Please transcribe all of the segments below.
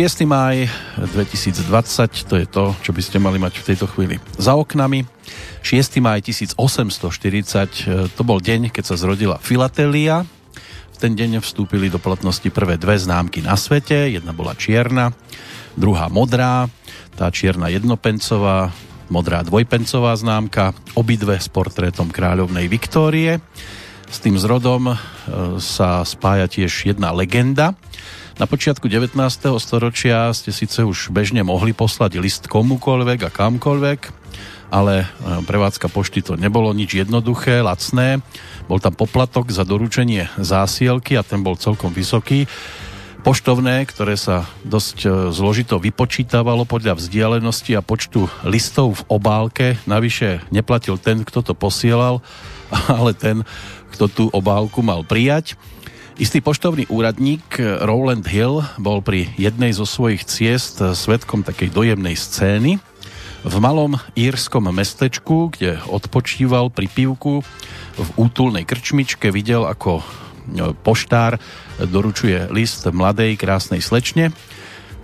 6. maj 2020, to je to, čo by ste mali mať v tejto chvíli za oknami. 6. maj 1840, to bol deň, keď sa zrodila Filatelia. V ten deň vstúpili do platnosti prvé dve známky na svete. Jedna bola čierna, druhá modrá. Tá čierna jednopencová, modrá dvojpencová známka. Obidve s portrétom kráľovnej Viktórie. S tým zrodom e, sa spája tiež jedna legenda, na počiatku 19. storočia ste síce už bežne mohli poslať list komukoľvek a kamkoľvek, ale e, prevádzka pošty to nebolo nič jednoduché, lacné. Bol tam poplatok za doručenie zásielky a ten bol celkom vysoký. Poštovné, ktoré sa dosť e, zložito vypočítavalo podľa vzdialenosti a počtu listov v obálke. Navyše neplatil ten, kto to posielal, ale ten, kto tú obálku mal prijať. Istý poštovný úradník Rowland Hill bol pri jednej zo svojich ciest svetkom takej dojemnej scény. V malom írskom mestečku, kde odpočíval pri pivku v útulnej krčmičke, videl, ako no, poštár doručuje list mladej krásnej slečne.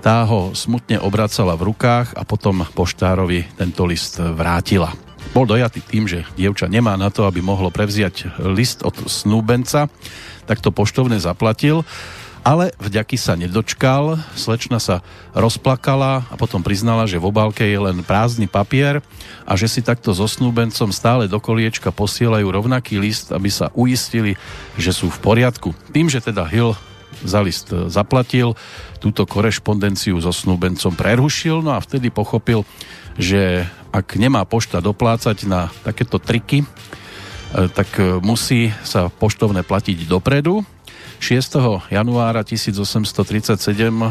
Tá ho smutne obracala v rukách a potom poštárovi tento list vrátila. Bol dojatý tým, že dievča nemá na to, aby mohlo prevziať list od snúbenca, tak to poštovne zaplatil, ale vďaky sa nedočkal, slečna sa rozplakala a potom priznala, že v obálke je len prázdny papier a že si takto so snúbencom stále do koliečka posielajú rovnaký list, aby sa uistili, že sú v poriadku. Tým, že teda Hill za list zaplatil, túto korešpondenciu so snúbencom prerušil, no a vtedy pochopil, že ak nemá pošta doplácať na takéto triky, E, tak e, musí sa poštovné platiť dopredu. 6. januára 1837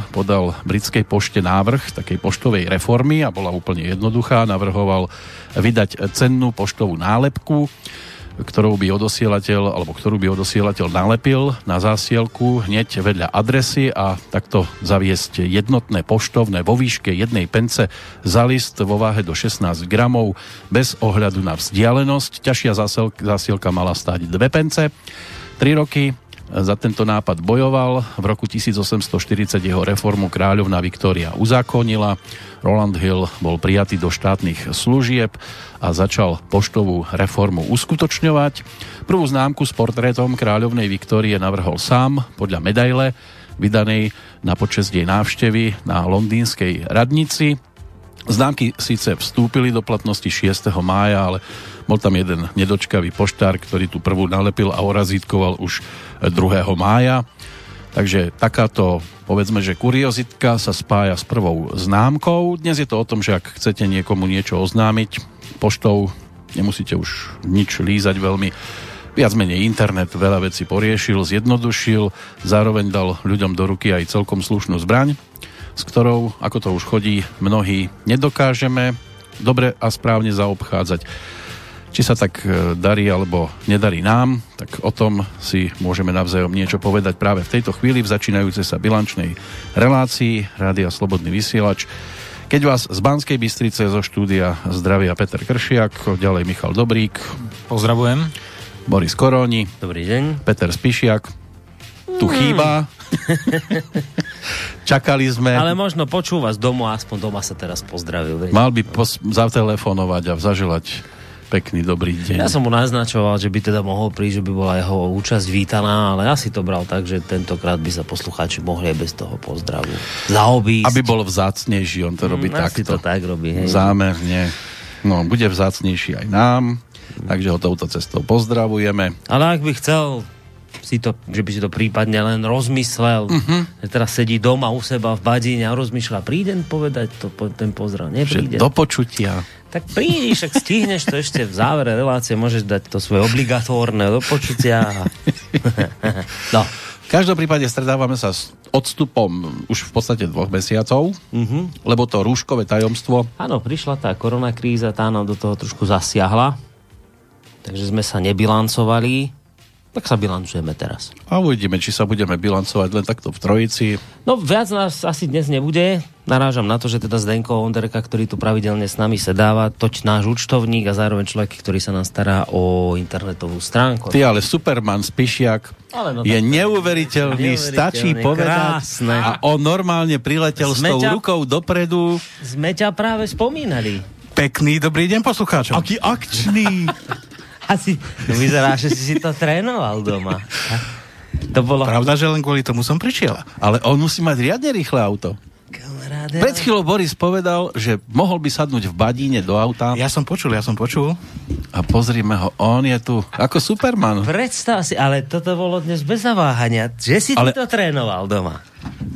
podal britskej pošte návrh takej poštovej reformy a bola úplne jednoduchá. Navrhoval vydať cennú poštovú nálepku, ktorou by odosielateľ, alebo ktorú by odosielateľ nalepil na zásielku hneď vedľa adresy a takto zaviesť jednotné poštovné vo výške jednej pence za list vo váhe do 16 gramov bez ohľadu na vzdialenosť. Ťažšia zásielka mala stáť 2 pence. 3 roky za tento nápad bojoval. V roku 1840 jeho reformu kráľovná Viktória uzákonila. Roland Hill bol prijatý do štátnych služieb a začal poštovú reformu uskutočňovať. Prvú známku s portrétom kráľovnej Viktórie navrhol sám podľa medaile vydanej na počest jej návštevy na londýnskej radnici. Známky síce vstúpili do platnosti 6. mája, ale bol tam jeden nedočkavý poštár, ktorý tú prvú nalepil a orazítkoval už 2. mája. Takže takáto, povedzme, že kuriozitka sa spája s prvou známkou. Dnes je to o tom, že ak chcete niekomu niečo oznámiť poštou, nemusíte už nič lízať veľmi. Viac menej internet veľa vecí poriešil, zjednodušil, zároveň dal ľuďom do ruky aj celkom slušnú zbraň, s ktorou, ako to už chodí, mnohí nedokážeme dobre a správne zaobchádzať. Či sa tak e, darí alebo nedarí nám, tak o tom si môžeme navzájom niečo povedať práve v tejto chvíli v začínajúcej sa bilančnej relácii Rádia Slobodný vysielač. Keď vás z Banskej Bystrice zo štúdia zdravia Peter Kršiak, ďalej Michal Dobrík. Pozdravujem. Boris Koróni. Dobrý deň. Peter Spišiak. Tu mm. chýba. Čakali sme. Ale možno počúva z domu, aspoň doma sa teraz pozdravil. Mal by pos- zatelefonovať a zaželať Pekný dobrý deň. Ja som mu naznačoval, že by teda mohol prísť, že by bola jeho účasť vítaná, ale ja si to bral tak, že tentokrát by sa poslucháči mohli aj bez toho pozdravu zaobísť. Aby bol vzácnejší, on to robí mm, takto. to tak robí, hej. Zámerne. No, bude vzácnejší aj nám, takže ho touto cestou pozdravujeme. Ale ak by chcel si to, že by si to prípadne len rozmyslel. Uh-huh. Že teraz sedí doma u seba v badíne a rozmýšľa, prídem povedať to, ten pozdrav, nepríde. Že do počutia. Tak prídeš, ak stihneš to ešte v závere relácie, môžeš dať to svoje obligatórne do počutia. no. V každom prípade stretávame sa s odstupom už v podstate dvoch mesiacov, uh-huh. lebo to rúškové tajomstvo... Áno, prišla tá koronakríza, tá nám do toho trošku zasiahla, takže sme sa nebilancovali Tak sa bilancujeme teraz. A uvidíme, či sa budeme bilancovať len takto v trojici. No viac nás asi dnes nebude. Narážam na to, že teda Zdenko Onderka, ktorý tu pravidelne s nami sedáva, toť náš účtovník a zároveň človek, ktorý sa nám stará o internetovú stránku. Ty ale Superman Spišiak ale no, je neuveriteľný, stačí povedať. Krásne. A on normálne priletel s tou rukou dopredu. Sme ťa práve spomínali. Pekný dobrý deň poslucháčom. Aký akčný. Asi, no vyzerá, že si si to trénoval doma. To bolo... Pravda, že len kvôli tomu som prišiel. Ale on musí mať riadne rýchle auto. Kamaráde. Pred chvíľou Boris povedal, že mohol by sadnúť v Badíne do auta. Ja som počul, ja som počul. A pozrime ho, on je tu ako Superman. Predstav si, ale toto bolo dnes bez zaváhania. Že si ale... ty to trénoval doma.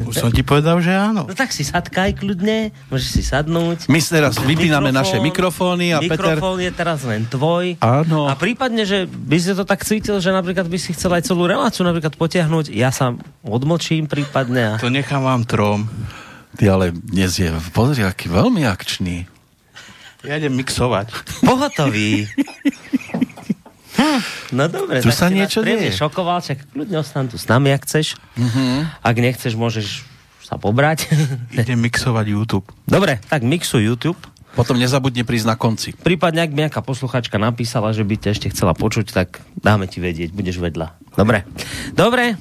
Už som ti povedal, že áno. No tak si sadkaj kľudne, môžeš si sadnúť. My teraz vypíname naše mikrofóny a Mikrofón Peter... je teraz len tvoj. Áno. A prípadne, že by si to tak cítil, že napríklad by si chcel aj celú reláciu napríklad potiahnuť, ja sa odmočím prípadne. A... To nechám vám trom. Ty ale dnes je, pozri, aký veľmi akčný. Ja idem mixovať. Pohotový. Hm, no dobre, tu tak sa niečo deje. šokoval, čak kľudne ostan tu s nami, ak chceš. Uh-huh. Ak nechceš, môžeš sa pobrať. Idem mixovať YouTube. Dobre, tak mixuj YouTube. Potom nezabudne prísť na konci. Prípadne, ak by nejaká posluchačka napísala, že by ťa ešte chcela počuť, tak dáme ti vedieť, budeš vedľa. Dobre. Dobre,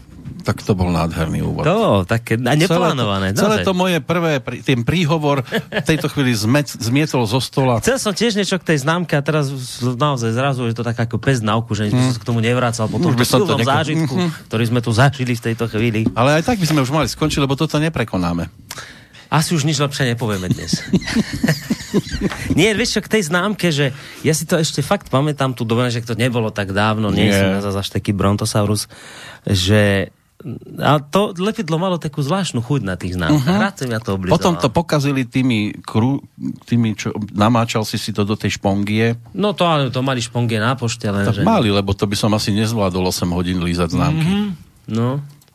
tak to bol nádherný úvod. To, také a neplánované. Celé to, celé to moje prvé, ten príhovor v tejto chvíli zmet, zmietol zo stola. Chcel som tiež niečo k tej známke a teraz naozaj zrazu je to tak ako pes na oku, že mm. som k tomu nevracal po tom to neko... zážitku, mm-hmm. ktorý sme tu zažili v tejto chvíli. Ale aj tak by sme už mali skončiť, lebo toto neprekonáme. Asi už nič lepšie nepovieme dnes. nie, vieš čo, k tej známke, že ja si to ešte fakt pamätám tu dobre, že to nebolo tak dávno, nie, nie. som zase až taký Brontosaurus, že a to lepidlo malo takú zvláštnu chuť na tých známkach. Uh-huh. Rád som ja to oblizoval. Potom to pokazili tými, kru, tými čo namáčal si si to do tej špongie. No to, to mali špongie na pošte. Len, tak že... mali, lebo to by som asi nezvládol 8 hodín lízať známky. Uh-huh. No,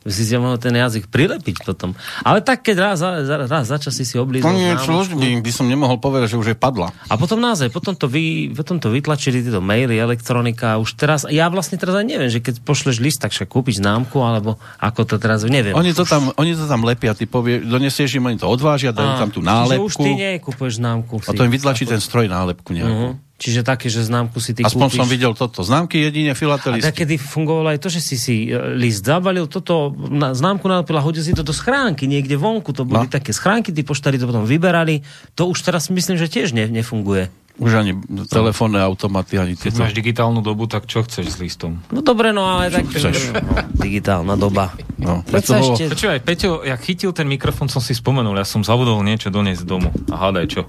si si mohol ten jazyk prilepiť potom. Ale tak, keď raz, raz, raz za čas si si oblízol... Nie je by som nemohol povedať, že už je padla. A potom naozaj, potom to, vy, potom to vytlačili tieto maily, elektronika, už teraz, ja vlastne teraz aj neviem, že keď pošleš list, tak však kúpiť známku, alebo ako to teraz, neviem. Oni to tam, oni to tam lepia, ty povie, donesieš im, oni to odvážia, dajú tam tú nálepku. už ty nekúpeš známku. A to im vytlačí ten stroj nálepku nejakú. Uh-huh. Čiže také, že známku si ty Aspoň kúpiš. som videl toto. Známky jedine filatelistky. A kedy fungovalo aj to, že si si e, list zabalil, toto na, známku nalepil a hodil si to do schránky, niekde vonku. To boli no. také schránky, tí poštári to potom vyberali. To už teraz myslím, že tiež ne, nefunguje. Už ani telefónne automaty, ani tieto. Máš digitálnu dobu, tak čo chceš s listom? No dobre, no ale tak... Chceš? No, digitálna doba. No, preto bolo... ešte... Počúvaj, Peťo, jak chytil ten mikrofón, som si spomenul, ja som zabudol niečo doniesť domu. A hádaj čo?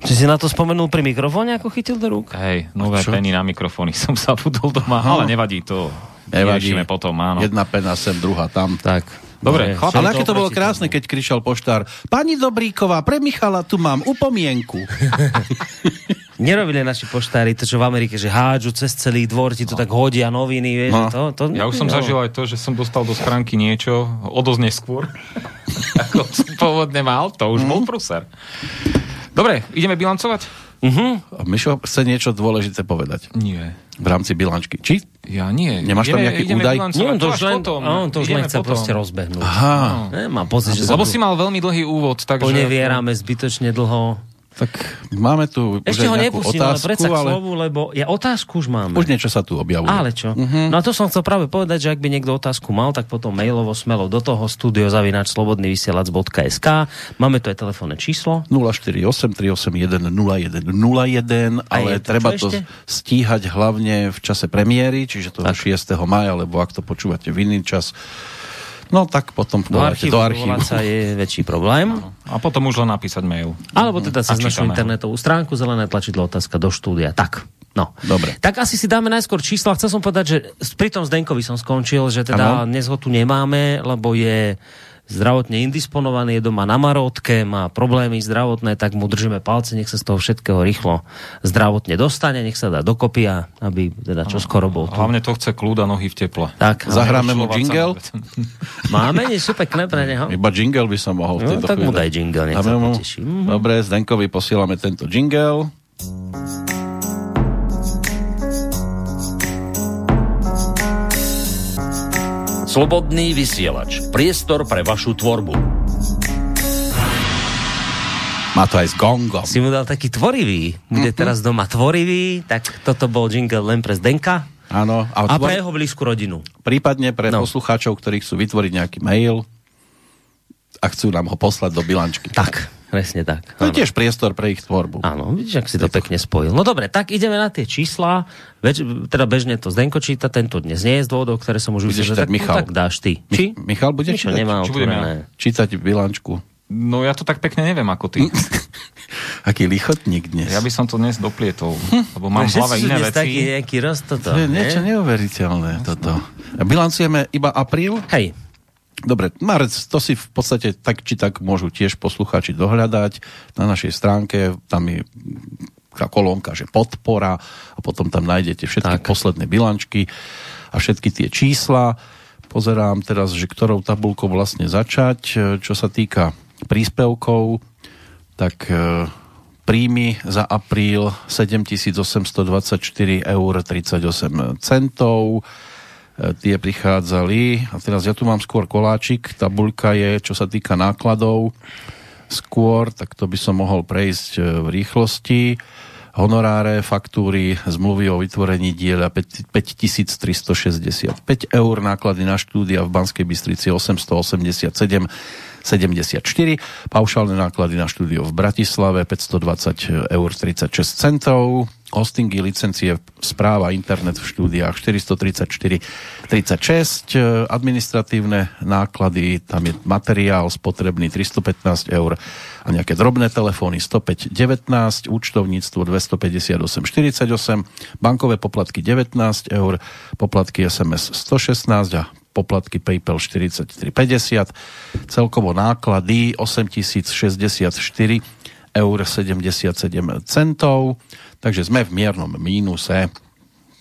Či si na to spomenul pri mikrofóne, ako chytil do rúk? Hej, nové peny na mikrofóny som zabudol doma, Aha. ale nevadí to. Nevadí. potom, áno. Jedna pena sem, druhá tam. Tak. Dobre, no, ale aké to bolo krásne, keď kričal poštár Pani Dobríková, pre Michala tu mám upomienku. Nerobili naši poštári to, čo v Amerike, že hádžu cez celý dvor, ti to no. tak hodia noviny, vieš. No. To, to, ja už som no. zažil aj to, že som dostal do schránky niečo o dosť neskôr, ako som pôvodne mal, to už mm. bol pruser. Dobre, ideme bilancovať? Uh-huh. Mišo chce niečo dôležité povedať. Nie. V rámci bilančky. Či? Ja nie. Nemáš ideme, tam nejaký údaj? Nie, on to už len, potom. on to už len chce potom. proste rozbehnúť. Aha. No. mám pocit, že... Lebo si mal veľmi dlhý úvod, takže... Ponevierame zbytočne dlho. Tak máme tu Ešte ho nepustím, otázku, ale predsa k slovu, lebo ja otázku už máme. Už niečo sa tu objavuje. Ale čo? Uh-huh. No a to som chcel práve povedať, že ak by niekto otázku mal, tak potom mailovo smelo do toho studiozavinač slobodnyvysielac.sk Máme tu aj telefónne číslo. 048 381 0101, ale to, treba to ešte? stíhať hlavne v čase premiéry, čiže to tak. 6. maja, lebo ak to počúvate v iný čas, No tak potom do archívu, do archívu. sa je väčší problém. A potom už len napísať mail. Alebo teda cez našu internetovú stránku zelené tlačidlo otázka do štúdia. Tak. No. Dobre. Tak asi si dáme najskôr čísla. Chcel som povedať, že pri tom Zdenkovi som skončil, že teda ano. dnes ho tu nemáme, lebo je zdravotne indisponovaný, je doma na marotke, má problémy zdravotné, tak mu držíme palce, nech sa z toho všetkého rýchlo zdravotne dostane, nech sa dá dokopy a aby teda čo skoro bol tu. Hlavne to chce kľúda nohy v teple. Tak. Zahráme mu jingle? Máme, nie sú pekné pre neho. Iba jingle by som mohol v no, tak mu daj jingle, nech sa poteší. Dobre, Zdenkovi posielame tento jingle. Slobodný vysielač. Priestor pre vašu tvorbu. Má to aj s gongom. Si mu dal taký tvorivý. Bude mm-hmm. teraz doma tvorivý, tak toto bol jingle len pre Zdenka. Áno. A, a pre jeho blízku rodinu. Prípadne pre no. poslucháčov, ktorí chcú vytvoriť nejaký mail a chcú nám ho poslať do bilančky. Tak, presne tak. To je tiež priestor pre ich tvorbu. Áno, vidíš, ak si to pekne spojil. No dobre, tak ideme na tie čísla. Veď, teda bežne to Zdenko číta, tento dnes nie je z dôvodov, ktoré som už vysvetlil. Tak, Michal. No, tak dáš ty. Či? Michal bude čítať? Nemá Čo budem ja? Čítať bilančku. No ja to tak pekne neviem ako ty. Aký lichotník dnes. Ja by som to dnes doplietol, hm. lebo mám v hlave iné veci. taký nejaký rost toto. To je niečo neuveriteľné toto. Bilancujeme iba apríl? Hej. Dobre, marec, to si v podstate tak či tak môžu tiež poslucháči dohľadať na našej stránke, tam je tá kolónka, že podpora a potom tam nájdete všetky tak. posledné bilančky a všetky tie čísla. Pozerám teraz, že ktorou tabulkou vlastne začať. Čo sa týka príspevkov, tak e, príjmy za apríl 7824 eur 38 centov E, tie prichádzali. A teraz ja tu mám skôr koláčik. Tabuľka je, čo sa týka nákladov, skôr, tak to by som mohol prejsť e, v rýchlosti. Honoráre, faktúry, zmluvy o vytvorení diela 5365 eur, náklady na štúdia v Banskej Bystrici 887 74, paušálne náklady na štúdio v Bratislave 520 eur 36 centov, hostingy, licencie, správa, internet v štúdiách 434 36, administratívne náklady, tam je materiál spotrebný 315 eur a nejaké drobné telefóny 105 19, účtovníctvo 258 48, bankové poplatky 19 eur, poplatky SMS 116 a poplatky PayPal 43,50, celkovo náklady 8064 eur 77 centov, takže sme v miernom mínuse.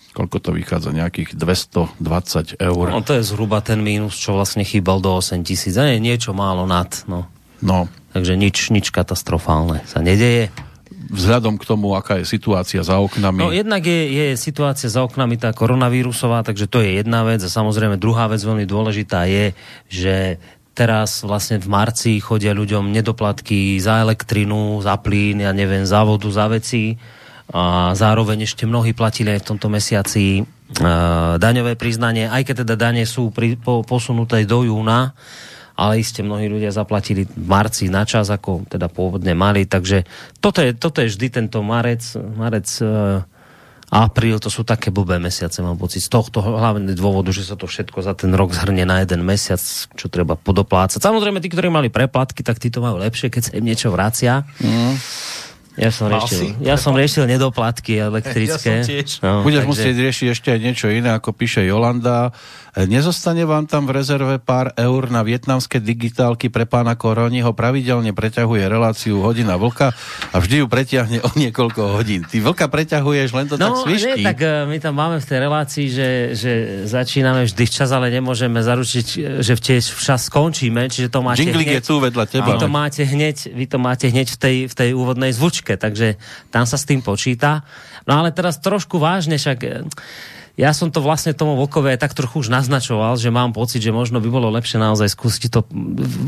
Koľko to vychádza? Nejakých 220 eur. No to je zhruba ten mínus, čo vlastne chýbal do 8 tisíc. A je niečo málo nad. No. no. Takže nič, nič katastrofálne sa nedeje vzhľadom k tomu, aká je situácia za oknami? No jednak je, je situácia za oknami tá koronavírusová, takže to je jedna vec. A samozrejme druhá vec veľmi dôležitá je, že teraz vlastne v marci chodia ľuďom nedoplatky za elektrinu, za plyn, ja neviem, za vodu, za veci. A zároveň ešte mnohí platili aj v tomto mesiaci uh, daňové priznanie, aj keď teda dane sú pri, po, posunuté do júna, ale iste mnohí ľudia zaplatili v marci na čas, ako teda pôvodne mali, takže toto je, toto je vždy tento marec, marec uh, apríl, to sú také blbé mesiace, mám pocit. Z tohto hlavne dôvodu, že sa to všetko za ten rok zhrnie na jeden mesiac, čo treba podoplácať. Samozrejme, tí, ktorí mali preplatky, tak tí to majú lepšie, keď sa im niečo vracia. Mm. Ja som, riešil, ja som riešil nedoplatky elektrické. Ja som tiež. No, Budeš takže... musieť riešiť ešte aj niečo iné, ako píše Jolanda. E, nezostane vám tam v rezerve pár eur na vietnamské digitálky pre pána Koroniho? Pravidelne preťahuje reláciu hodina vlka a vždy ju preťahne o niekoľko hodín. Ty vlka preťahuješ, len to no, tak svišky. Nie, tak e, my tam máme v tej relácii, že, že začíname vždy včas, ale nemôžeme zaručiť, že tiež včas skončíme, čiže to máte Jinglik hneď, je tu vedľa teba. Vy to máte hneď, vy to máte hneď v tej, v tej úvodnej zvučke, takže tam sa s tým počíta. No ale teraz trošku vážne, však ja som to vlastne tomu Vlkové tak trochu už naznačoval, že mám pocit, že možno by bolo lepšie naozaj skúsiť to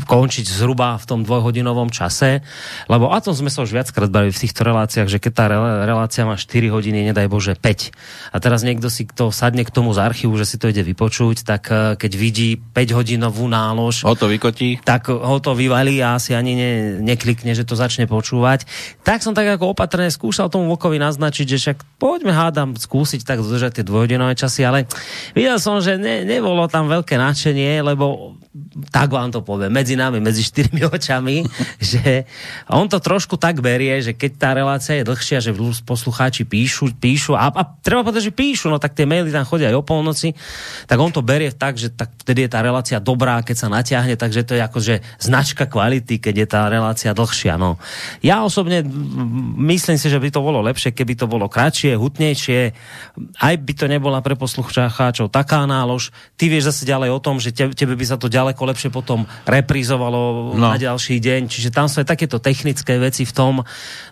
končiť zhruba v tom dvojhodinovom čase, lebo o tom sme sa už viackrát bavili v týchto reláciách, že keď tá relácia má 4 hodiny, nedaj Bože 5. A teraz niekto si to sadne k tomu z archívu, že si to ide vypočuť, tak eh, keď vidí 5 hodinovú nálož, ho to vykotí. Tak ho to vyvalí a asi ani ne, neklikne, že to začne počúvať. Tak som tak ako opatrne skúšal tomu Vlkovi naznačiť, že však poďme hádam skúsiť tak dodržať tie dvojhodinové nové časy, ale videl som, že ne, nebolo tam veľké nadšenie, lebo tak vám to poviem, medzi nami, medzi štyrmi očami, že on to trošku tak berie, že keď tá relácia je dlhšia, že poslucháči píšu, píšu a, a treba povedať, že píšu, no tak tie maily tam chodia aj o polnoci, tak on to berie tak, že tak vtedy je tá relácia dobrá, keď sa natiahne, takže to je akože značka kvality, keď je tá relácia dlhšia. No. Ja osobne myslím si, že by to bolo lepšie, keby to bolo kratšie, hutnejšie, aj by to nebolo bola pre poslucháčov taká nálož. Ty vieš zase ďalej o tom, že tebe by sa to ďaleko lepšie potom reprízovalo no. na ďalší deň. Čiže tam sú aj takéto technické veci v tom.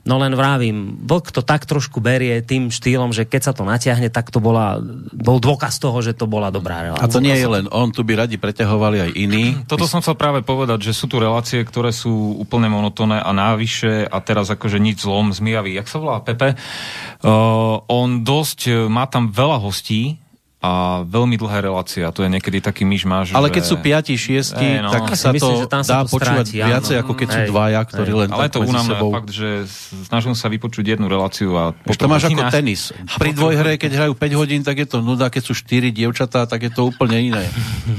No len vravím, vlk to tak trošku berie tým štýlom, že keď sa to natiahne, tak to bola, bol dôkaz toho, že to bola dobrá relácia. A to nie je len on, tu by radi preťahovali aj iní. Toto som chcel práve povedať, že sú tu relácie, ktoré sú úplne monotónne a návyše a teraz akože nič zlom zmijavý. Jak sa volá Pepe? Uh, on dosť, má tam veľa hostí, udalostí, a veľmi dlhé relácie a to je niekedy taký myšmaš. Ale keď sú 5, 6, e, no. tak sa myslím, to dá sa to počúvať stráti, viacej, ako keď hej, sú dvaja, ktorí hej. len Ale to unavné sebou... fakt, že snažím sa vypočuť jednu reláciu a Už to máš ako tenis. Pri dvojhre, keď hrajú 5 hodín, tak je to nuda, keď sú 4 dievčatá, tak je to úplne iné.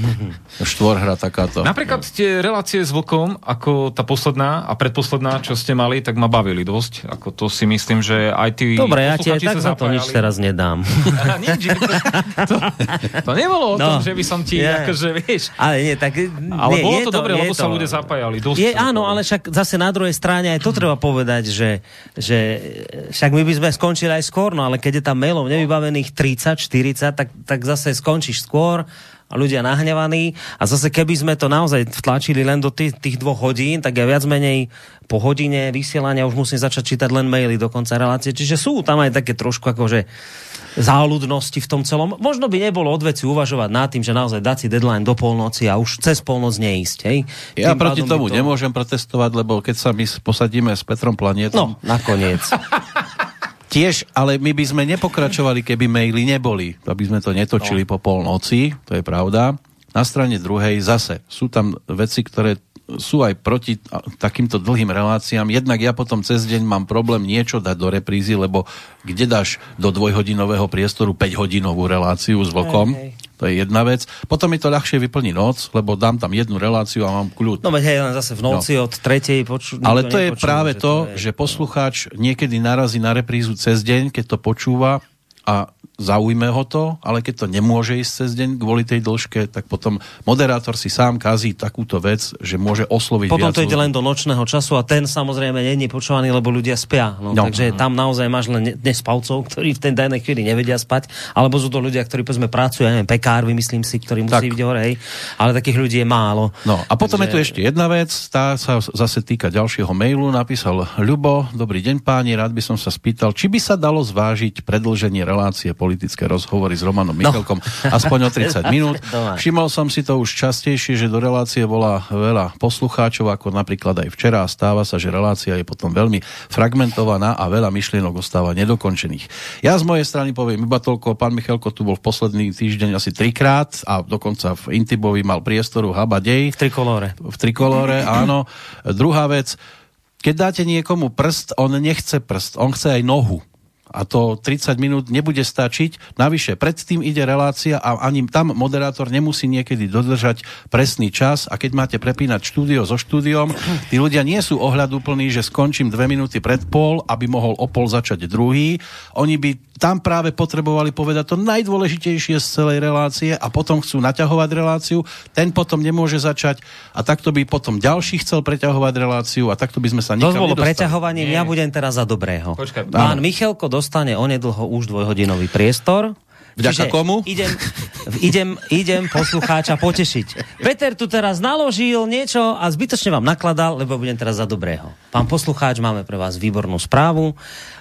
Štvorhra takáto. Napríklad tie relácie s Vlkom, ako tá posledná a predposledná, čo ste mali, tak ma bavili dosť. Ako to si myslím, že aj tí Dobre, ja ti aj tak za to nič teraz nedám. to, to nebolo o no, tom, že by som ti, yeah. akože, vieš. Ale nie, tak... Ale nie, bolo to, to dobre, lebo to. sa ľudia zapájali. Dosť je, áno, ale však zase na druhej strane aj to treba povedať, že, že však my by sme skončili aj skôr, no ale keď je tam mailov nevybavených 30, 40, tak, tak zase skončíš skôr a ľudia nahnevaní. A zase keby sme to naozaj vtlačili len do tých, tých dvoch hodín, tak ja viac menej po hodine vysielania už musím začať čítať len maily do konca relácie. Čiže sú tam aj také trošku akože záľudnosti v tom celom. Možno by nebolo odveci uvažovať nad tým, že naozaj dať si deadline do polnoci a už cez polnoc neísť. Hej? Ja Tým proti tomu to... nemôžem protestovať, lebo keď sa my posadíme s Petrom Planietom... No, nakoniec. Tiež, ale my by sme nepokračovali, keby maily neboli. Aby sme to netočili no. po polnoci, to je pravda. Na strane druhej zase sú tam veci, ktoré sú aj proti takýmto dlhým reláciám. Jednak ja potom cez deň mám problém niečo dať do reprízy, lebo kde dáš do dvojhodinového priestoru 5-hodinovú reláciu s vlkom? Hej, hej. To je jedna vec. Potom mi to ľahšie vyplní noc, lebo dám tam jednu reláciu a mám kľud. No veď hej, len zase v noci no. od tretej poču... Ale to je práve to, to je... že poslucháč niekedy narazí na reprízu cez deň, keď to počúva a zaujme ho to, ale keď to nemôže ísť cez deň kvôli tej dĺžke, tak potom moderátor si sám kazí takúto vec, že môže osloviť Potom to ide len do nočného času a ten samozrejme nie je počúvaný, lebo ľudia spia. No, no. Takže tam naozaj máš len nespavcov, ktorí v ten danej chvíli nevedia spať, alebo sú to ľudia, ktorí povedzme pracujú, ja neviem, pekár, myslím si, ktorý musí tak. byť hore, hej. ale takých ľudí je málo. No a potom Takže... je tu ešte jedna vec, tá sa zase týka ďalšieho mailu, napísal Ľubo, dobrý deň páni, rád by som sa spýtal, či by sa dalo zvážiť predlženie relácie politické rozhovory s Romanom no. Michalkom no. aspoň o 30 minút. Všimol som si to už častejšie, že do relácie bola veľa poslucháčov, ako napríklad aj včera. Stáva sa, že relácia je potom veľmi fragmentovaná a veľa myšlienok ostáva nedokončených. Ja z mojej strany poviem iba toľko, pán Michalko tu bol v posledný týždeň asi trikrát a dokonca v Intibovi mal priestoru Habadej. V trikolóre. V trikolóre, áno. Druhá vec, keď dáte niekomu prst, on nechce prst, on chce aj nohu a to 30 minút nebude stačiť. Navyše, predtým ide relácia a ani tam moderátor nemusí niekedy dodržať presný čas a keď máte prepínať štúdio so štúdiom, tí ľudia nie sú ohľadúplní, že skončím dve minúty pred pol, aby mohol o pol začať druhý. Oni by tam práve potrebovali povedať to najdôležitejšie z celej relácie a potom chcú naťahovať reláciu, ten potom nemôže začať a takto by potom ďalší chcel preťahovať reláciu a takto by sme sa nikam To bolo preťahovaním, ja budem teraz za dobrého. Počkaj, Pán Michalko dostane onedlho už dvojhodinový priestor. Vďaka Čiže komu? Idem, idem, idem poslucháča potešiť. Peter tu teraz naložil niečo a zbytočne vám nakladal, lebo budem teraz za dobrého. Pán poslucháč, máme pre vás výbornú správu.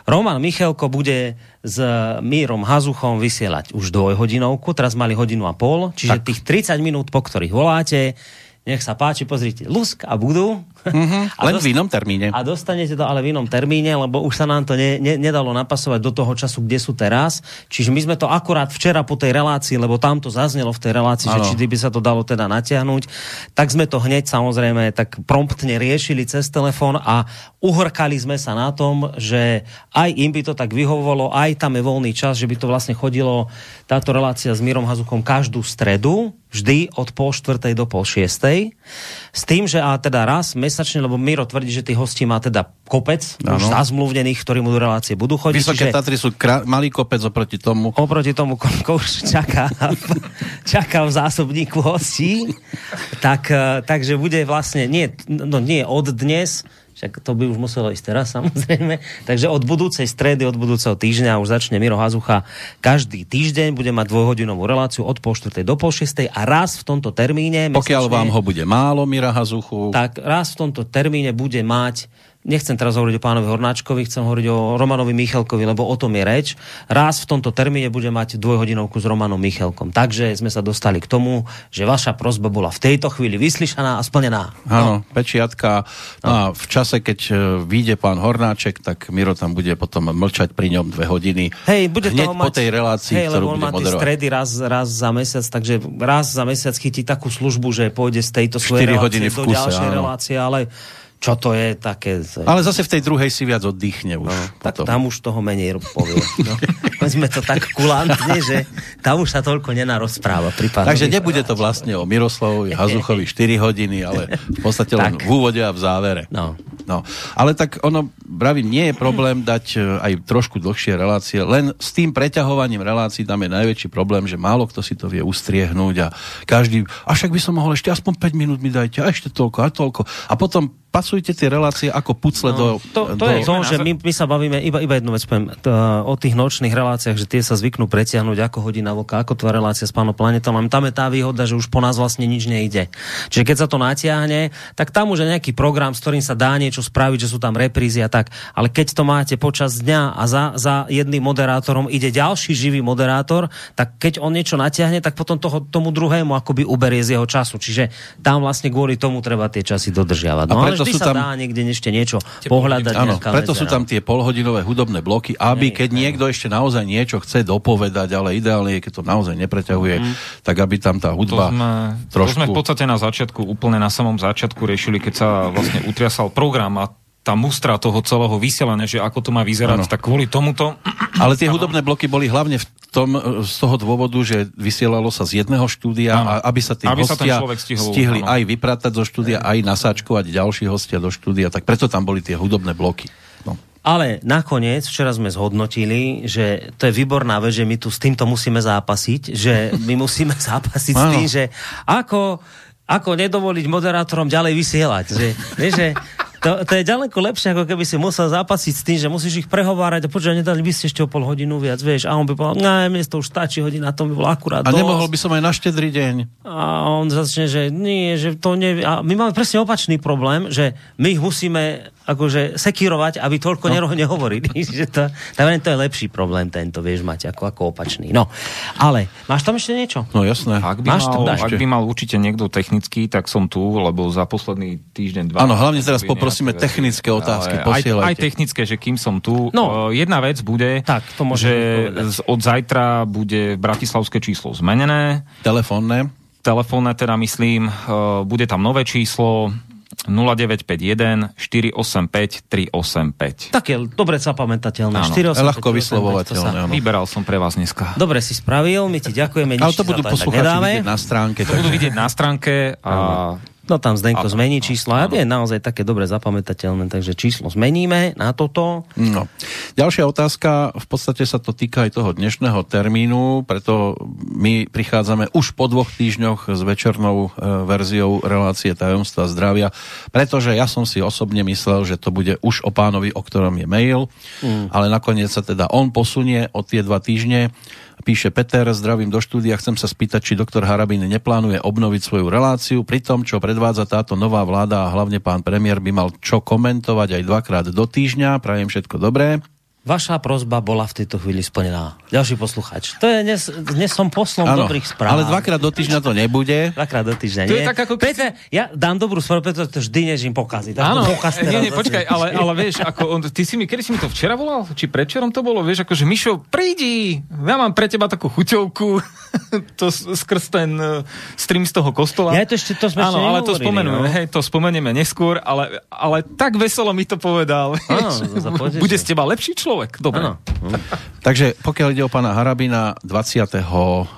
Roman Michelko bude s Mírom Hazuchom vysielať už dvojhodinovku, teraz mali hodinu a pol, čiže tak. tých 30 minút, po ktorých voláte, nech sa páči, pozrite, Lusk a budú. Mm-hmm, len dost- v inom termíne. A dostanete to ale v inom termíne, lebo už sa nám to ne, ne, nedalo napasovať do toho času, kde sú teraz. Čiže my sme to akurát včera po tej relácii, lebo tam to zaznelo v tej relácii, ano. že či by sa to dalo teda natiahnuť, tak sme to hneď samozrejme tak promptne riešili cez telefón a uhrkali sme sa na tom, že aj im by to tak vyhovovalo, aj tam je voľný čas, že by to vlastne chodilo táto relácia s Mírom Hazukom každú stredu, vždy od pol štvrtej do pol šiestej. S tým, že a teda raz mesačne, lebo Miro tvrdí, že tých hostí má teda kopec ano. už zazmluvnených, ktorí mu do relácie budú chodiť. Vysoké čiže... Tatry sú krá... malý kopec oproti tomu. Oproti tomu, koľko už čaká, čaká v zásobníku hostí. Tak, eh, takže bude vlastne, nie, no nie od dnes, však to by už muselo ísť teraz samozrejme. Takže od budúcej stredy, od budúceho týždňa už začne Miro Hazucha každý týždeň, bude mať dvojhodinovú reláciu od pol 4. do pol 6. a raz v tomto termíne... Pokiaľ mesačne, vám ho bude málo, Mira Hazuchu... Tak raz v tomto termíne bude mať nechcem teraz hovoriť o pánovi Hornáčkovi, chcem hovoriť o Romanovi Michalkovi, lebo o tom je reč. Raz v tomto termíne bude mať dvojhodinovku s Romanom Michalkom. Takže sme sa dostali k tomu, že vaša prozba bola v tejto chvíli vyslyšaná a splnená. Áno, no. pečiatka. No. a v čase, keď e, vyjde pán Hornáček, tak Miro tam bude potom mlčať pri ňom dve hodiny. Hej, bude Hneď toho po mať, tej relácii, hej, ktorú bude moderovať. stredy raz, raz za mesiac, takže raz za mesiac chytí takú službu, že pôjde z tejto svojej relácie do kuse, ďalšej áno. relácie, ale čo to je také... Ale zase v tej druhej si viac oddychne už. No, tak tam už toho menej povie. No. sme to tak kulantne, že tam už sa toľko nenarozpráva. Takže nebude to vlastne o Miroslavovi Hazuchovi 4 hodiny, ale v podstate len v úvode a v závere. No. No. Ale tak ono, bravím, nie je problém dať e, aj trošku dlhšie relácie, len s tým preťahovaním relácií tam je najväčší problém, že málo kto si to vie ustriehnúť a každý, a však by som mohol ešte aspoň 5 minút mi dajte, a ešte toľko, a toľko. A potom pasujte tie relácie ako pucle no, do... To, to do... je to, že my, my sa bavíme, iba, iba jednu vec poviem, to, o tých nočných reláciách, že tie sa zvyknú pretiahnuť ako hodina voka, ako tvoja relácia s pánom Planetom. Tam je tá výhoda, že už po nás vlastne nič nejde. Čiže keď sa to natiahne, tak tam už je nejaký program, s ktorým sa dá niečo spraviť, že sú tam reprízy a tak. Ale keď to máte počas dňa a za, za jedným moderátorom ide ďalší živý moderátor, tak keď on niečo natiahne, tak potom toho, tomu druhému akoby uberie z jeho času. Čiže tam vlastne kvôli tomu treba tie časy dodržiavať. No, ale vždy sú sa tam... dá niekde ešte niečo pohľadať. Áno, preto sú tam tie polhodinové hudobné bloky, aby Nie, keď nie, niekto ešte naozaj niečo chce dopovedať, ale ideálne je, keď to naozaj nepreťahuje, mm. tak aby tam tá hudba to sme, trošku... To sme v podstate na začiatku, úplne na samom začiatku riešili, keď sa vlastne utriasal program a tá mustra toho celého vysielania, že ako to má vyzerať, ano. tak kvôli tomuto... Ale tie hudobné bloky boli hlavne v tom, e, z toho dôvodu, že vysielalo sa z jedného štúdia, a aby sa tí aby hostia sa stihol, stihli ano. aj vypratať zo štúdia, aj nasáčkovať ďalší hostia do štúdia, tak preto tam boli tie hudobné bloky. No. Ale nakoniec, včera sme zhodnotili, že to je výborná vec, že my tu s týmto musíme zápasiť, že my musíme zápasiť s tým, že ako ako nedovoliť moderátorom ďalej vysielať. Že, že to, to je ďaleko lepšie, ako keby si musel zápasiť s tým, že musíš ich prehovárať a počuť, nedali by ste ešte o pol hodinu viac, vieš. A on by povedal, no, mne to už stačí hodina, to by bolo akurát A dosť. nemohol by som aj na štedrý deň. A on začne, že nie, že to nevie. A my máme presne opačný problém, že my ich musíme akože sekírovať, aby toľko no. nehovorili. že to, to je lepší problém tento, vieš mať, ako, ako opačný. No, ale máš tam ešte niečo? No jasné. Ak by, máš mal, ak by mal určite niekto technický, tak som tu, lebo za posledný týždeň, dva... Áno, hlavne teraz poprosíme technické otázky, aj, aj technické, že kým som tu. No. jedna vec bude, tak, to že od zajtra bude bratislavské číslo zmenené. Telefónne. Telefónne teda myslím, bude tam nové číslo, 0951 485 385. Také dobre zapamätateľné. 485, ľahko vyslovovateľné. Vyberal som pre vás dneska. Dobre si spravil, my ti ďakujeme. Ale to budú poslucháči vidieť na stránke. To budú vidieť na stránke a No tam Zdenko áno, zmení číslo. A je naozaj také dobre zapamätateľné, takže číslo zmeníme na toto. No. Ďalšia otázka, v podstate sa to týka aj toho dnešného termínu, preto my prichádzame už po dvoch týždňoch s večernou e, verziou relácie tajomstva zdravia, pretože ja som si osobne myslel, že to bude už o pánovi, o ktorom je mail, mm. ale nakoniec sa teda on posunie o tie dva týždne Píše Peter, zdravím do štúdia, chcem sa spýtať, či doktor Harabin neplánuje obnoviť svoju reláciu. Pri tom, čo predvádza táto nová vláda a hlavne pán premiér by mal čo komentovať aj dvakrát do týždňa. Prajem všetko dobré. Vaša prozba bola v tejto chvíli splnená. Ďalší posluchač. To je dnes, dnes som poslom ano, dobrých správ. Ale dvakrát do týždňa to nebude. Dvakrát do týždňa nie. To je tak ako... Petre, ja dám dobrú správu, pretože to vždy než im pokazí. Áno, nie, nie, počkaj, ale, ale vieš, ako on, ty si mi, kedy si mi to včera volal? Či predčerom to bolo? Vieš, akože Mišo, prídi, ja mám pre teba takú chuťovku, to skrz ten uh, stream z toho kostola. Ja to ešte, to sme Áno, ale to spomenujeme, no. hej, to spomenieme neskôr, ale, ale tak veselo mi to povedal. Áno, Bude z teba lepší človek človek. Dobre. Ano. Takže pokiaľ ide o pána Harabina, 20.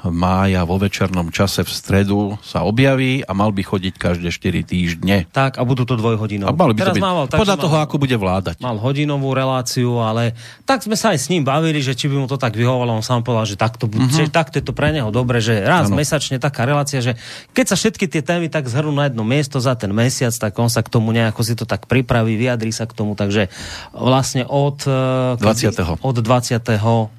mája vo večernom čase v stredu sa objaví a mal by chodiť každé 4 týždne. Tak, a budú to dvojhodinové. A mali by Teraz to byť, mával, tak, podľa toho, mal, ako bude vládať. Mal hodinovú reláciu, ale tak sme sa aj s ním bavili, že či by mu to tak vyhovalo, on sám povedal, že takto, uh-huh. že takto je to pre neho dobre, že raz ano. mesačne taká relácia, že keď sa všetky tie témy tak zhrnú na jedno miesto za ten mesiac, tak on sa k tomu nejako si to tak pripraví, vyjadrí sa k tomu, takže vlastne od, 20. Eh, od 20.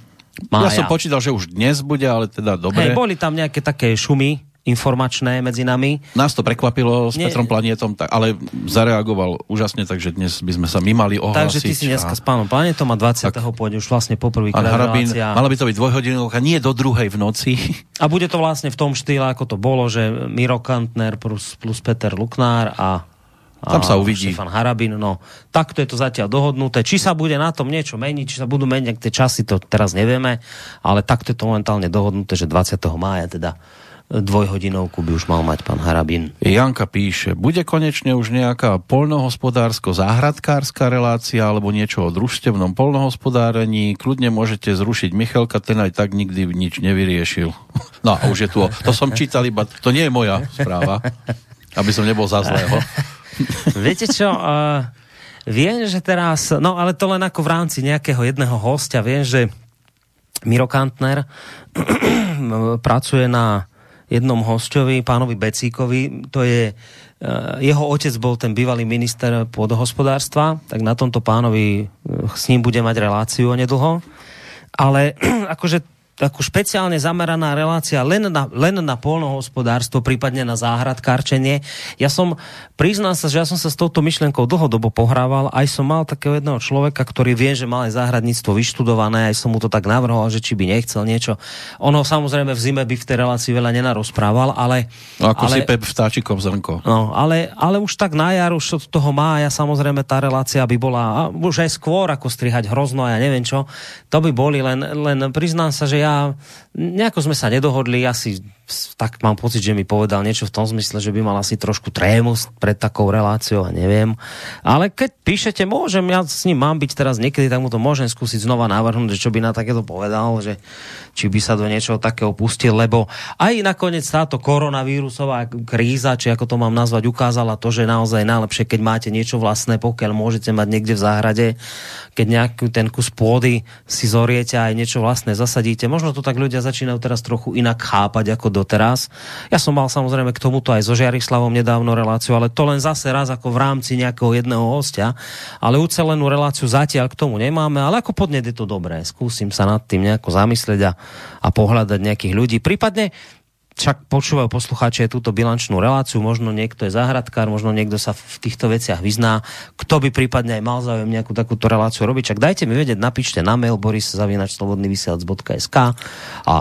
Mája. Ja som počítal, že už dnes bude, ale teda dobre. Hej, boli tam nejaké také šumy, informačné medzi nami. Nás to prekvapilo s Nie. Petrom Planietom, tak, ale zareagoval úžasne, takže dnes by sme sa my mali ohlásiť. Takže ty si dneska a... s pánom Planietom a 20. Tak, pôjde už vlastne poprvýkrát relácia. Mala by to byť dvojhodinovka, nie do druhej v noci. A bude to vlastne v tom štýle, ako to bolo, že Miro Kantner plus, plus Peter Luknár a tam sa uvidí. Štefan Harabin, no takto je to zatiaľ dohodnuté. Či sa bude na tom niečo meniť, či sa budú meniť tie časy, to teraz nevieme, ale takto je to momentálne dohodnuté, že 20. mája teda dvojhodinovku by už mal mať pán Harabin. Janka píše, bude konečne už nejaká polnohospodársko-záhradkárska relácia alebo niečo o družstevnom polnohospodárení. Kľudne môžete zrušiť Michalka, ten aj tak nikdy nič nevyriešil. No a už je tu, to som čítal iba, to nie je moja správa, aby som nebol za zlého. Viete čo, uh, viem, že teraz, no ale to len ako v rámci nejakého jedného hostia, viem, že Miro Kantner pracuje na jednom hostovi, pánovi Becíkovi, to je, uh, jeho otec bol ten bývalý minister pôdohospodárstva, tak na tomto pánovi uh, s ním bude mať reláciu onedlho. Ale akože takú špeciálne zameraná relácia len na, len na polnohospodárstvo, prípadne na záhradkárčenie. Ja som, priznám sa, že ja som sa s touto myšlienkou dlhodobo pohrával, aj som mal takého jedného človeka, ktorý vie, že mal aj záhradníctvo vyštudované, aj som mu to tak navrhoval, že či by nechcel niečo. Ono samozrejme v zime by v tej relácii veľa nenarozprával, ale... No ako ale, si Pep vtáčikov zrnko. No, ale, ale už tak na jar, už od toho mája, samozrejme tá relácia by bola, a už aj skôr ako strihať hrozno, ja neviem čo, to by boli, len, len priznám sa, že ja nejako sme sa nedohodli, asi tak mám pocit, že mi povedal niečo v tom zmysle, že by mal asi trošku trému pred takou reláciou a neviem. Ale keď píšete, môžem, ja s ním mám byť teraz niekedy, tak mu to môžem skúsiť znova navrhnúť, že čo by na takéto povedal, že či by sa do niečoho takého pustil, lebo aj nakoniec táto koronavírusová kríza, či ako to mám nazvať, ukázala to, že naozaj najlepšie, keď máte niečo vlastné, pokiaľ môžete mať niekde v záhrade, keď nejaký ten kus pôdy si zoriete a aj niečo vlastné zasadíte. Možno to tak ľudia začínajú teraz trochu inak chápať ako doteraz. Ja som mal samozrejme k tomuto aj so Žiarislavom nedávno reláciu, ale to len zase raz ako v rámci nejakého jedného hostia. Ale ucelenú reláciu zatiaľ k tomu nemáme, ale ako podnet je to dobré. Skúsim sa nad tým nejako zamyslieť a, a pohľadať nejakých ľudí. Prípadne však počúvajú poslucháči aj túto bilančnú reláciu, možno niekto je záhradkár, možno niekto sa v týchto veciach vyzná, kto by prípadne aj mal záujem nejakú takúto reláciu robiť, čak dajte mi vedieť, napíšte na mail boris.slobodnyvysielac.sk a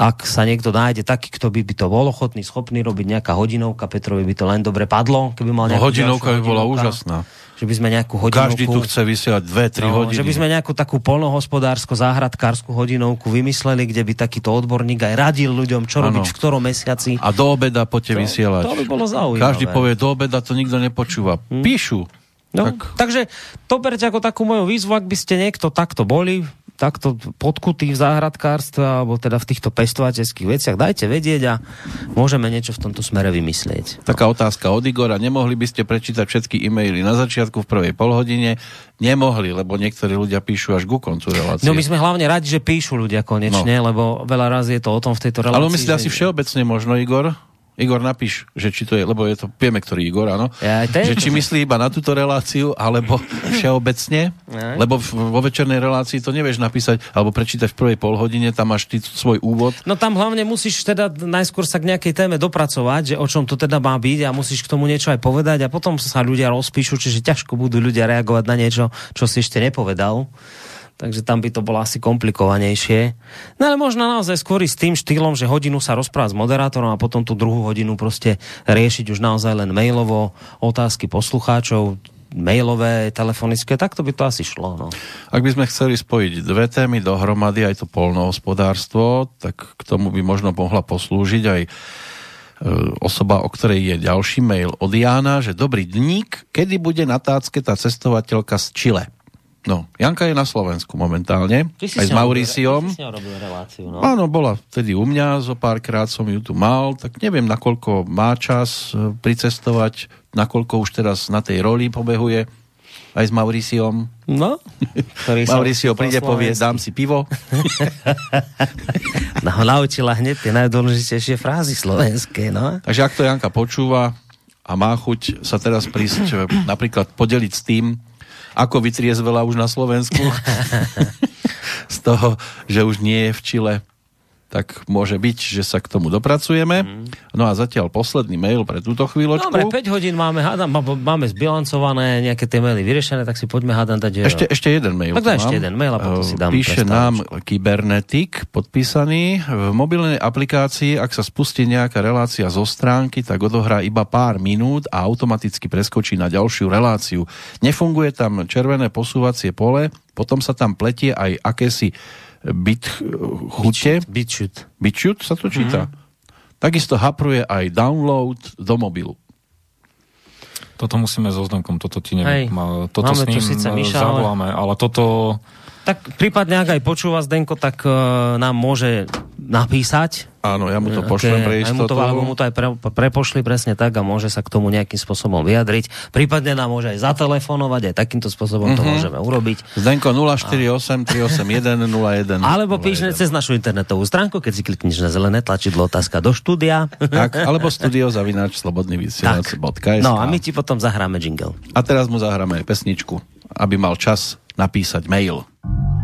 ak sa niekto nájde taký, kto by, by to bol ochotný, schopný robiť nejaká hodinovka, Petrovi by to len dobre padlo, keby mal no, hodinovka by bola úžasná. Že by sme nejakú hodinovku... Každý tu chce vysielať 2-3 no, hodiny. Že by sme nejakú takú polnohospodársko záhradkárskú hodinovku vymysleli, kde by takýto odborník aj radil ľuďom, čo ano. robiť v ktorom mesiaci. A do obeda poďte to, vysielať. To by bolo zaujímavé. Každý povie, do obeda to nikto nepočúva. Hm? Píšu. No, tak. Takže to berte ako takú moju výzvu, ak by ste niekto takto boli, takto podkutý v záhradkárstve alebo teda v týchto pestovateľských veciach, dajte vedieť a môžeme niečo v tomto smere vymyslieť. Taká otázka od Igora. Nemohli by ste prečítať všetky e-maily na začiatku v prvej polhodine? Nemohli, lebo niektorí ľudia píšu až ku koncu relácie. No my sme hlavne radi, že píšu ľudia konečne, no. lebo veľa razy je to o tom v tejto relácii. Ale myslíte že... asi všeobecne možno, Igor? Igor, napíš, že či to je, lebo je to, vieme, ktorý Igor, áno. Ja, že či myslí iba na túto reláciu, alebo všeobecne, ja. lebo vo večernej relácii to nevieš napísať, alebo prečítať v prvej polhodine, tam máš ty svoj úvod. No tam hlavne musíš teda najskôr sa k nejakej téme dopracovať, že o čom to teda má byť a musíš k tomu niečo aj povedať a potom sa ľudia rozpíšu, čiže ťažko budú ľudia reagovať na niečo, čo si ešte nepovedal takže tam by to bolo asi komplikovanejšie. No ale možno naozaj skôr s tým štýlom, že hodinu sa rozprávať s moderátorom a potom tú druhú hodinu proste riešiť už naozaj len mailovo otázky poslucháčov, mailové, telefonické, tak to by to asi šlo. No. Ak by sme chceli spojiť dve témy dohromady, aj to polnohospodárstvo, tak k tomu by možno mohla poslúžiť aj e, osoba, o ktorej je ďalší mail od Jána, že dobrý dník, kedy bude na tácke tá cestovateľka z Chile? No, Janka je na Slovensku momentálne, aj s Mauriciom. reláciu, no. Áno, bola vtedy u mňa, zo párkrát som ju tu mal, tak neviem, nakoľko má čas e, pricestovať, nakoľko už teraz na tej roli pobehuje aj s Mauriciom. No, ktorý Mauricio príde, povie, dám si pivo. no, naučila hneď tie najdôležitejšie frázy slovenské, no. Takže ak to Janka počúva a má chuť sa teraz prísť e, napríklad podeliť s tým, ako vytriezvela už na Slovensku. Z toho, že už nie je v Čile tak môže byť, že sa k tomu dopracujeme. Mm. No a zatiaľ posledný mail pre túto chvíľočku. Dobre, 5 hodín máme, hádam, máme zbilancované nejaké tie maily vyriešené, tak si poďme hádam dať. Ešte, ešte jeden mail. Tak ešte jeden mail a potom si dám Píše nám Kybernetik, podpísaný. V mobilnej aplikácii, ak sa spustí nejaká relácia zo stránky, tak odohrá iba pár minút a automaticky preskočí na ďalšiu reláciu. Nefunguje tam červené posúvacie pole, potom sa tam pletie aj akési bit chute. Bitchut. Bitchut sa to číta. Mm. Takisto hapruje aj download do mobilu. Toto musíme so Zdenkom, toto ti neviem. Hej, toto Máme s ním síce Miša, zavoláme, ale toto... Tak prípadne, ak aj počúva Zdenko, tak uh, nám môže napísať Áno, ja mu to pošlem pre istotu. Mu to, alebo mu to aj pre, prepošli presne tak a môže sa k tomu nejakým spôsobom vyjadriť. Prípadne nám môže aj zatelefonovať, aj takýmto spôsobom mm-hmm. to mhm. môžeme urobiť. Zdenko 048 381 01 Alebo píšne cez našu internetovú stránku, keď si klikneš na zelené tlačidlo otázka do štúdia. Tak, alebo studio zavináč slobodný No a my ti potom zahráme jingle. A teraz mu zahráme pesničku, aby mal čas napísať mail. Thank you.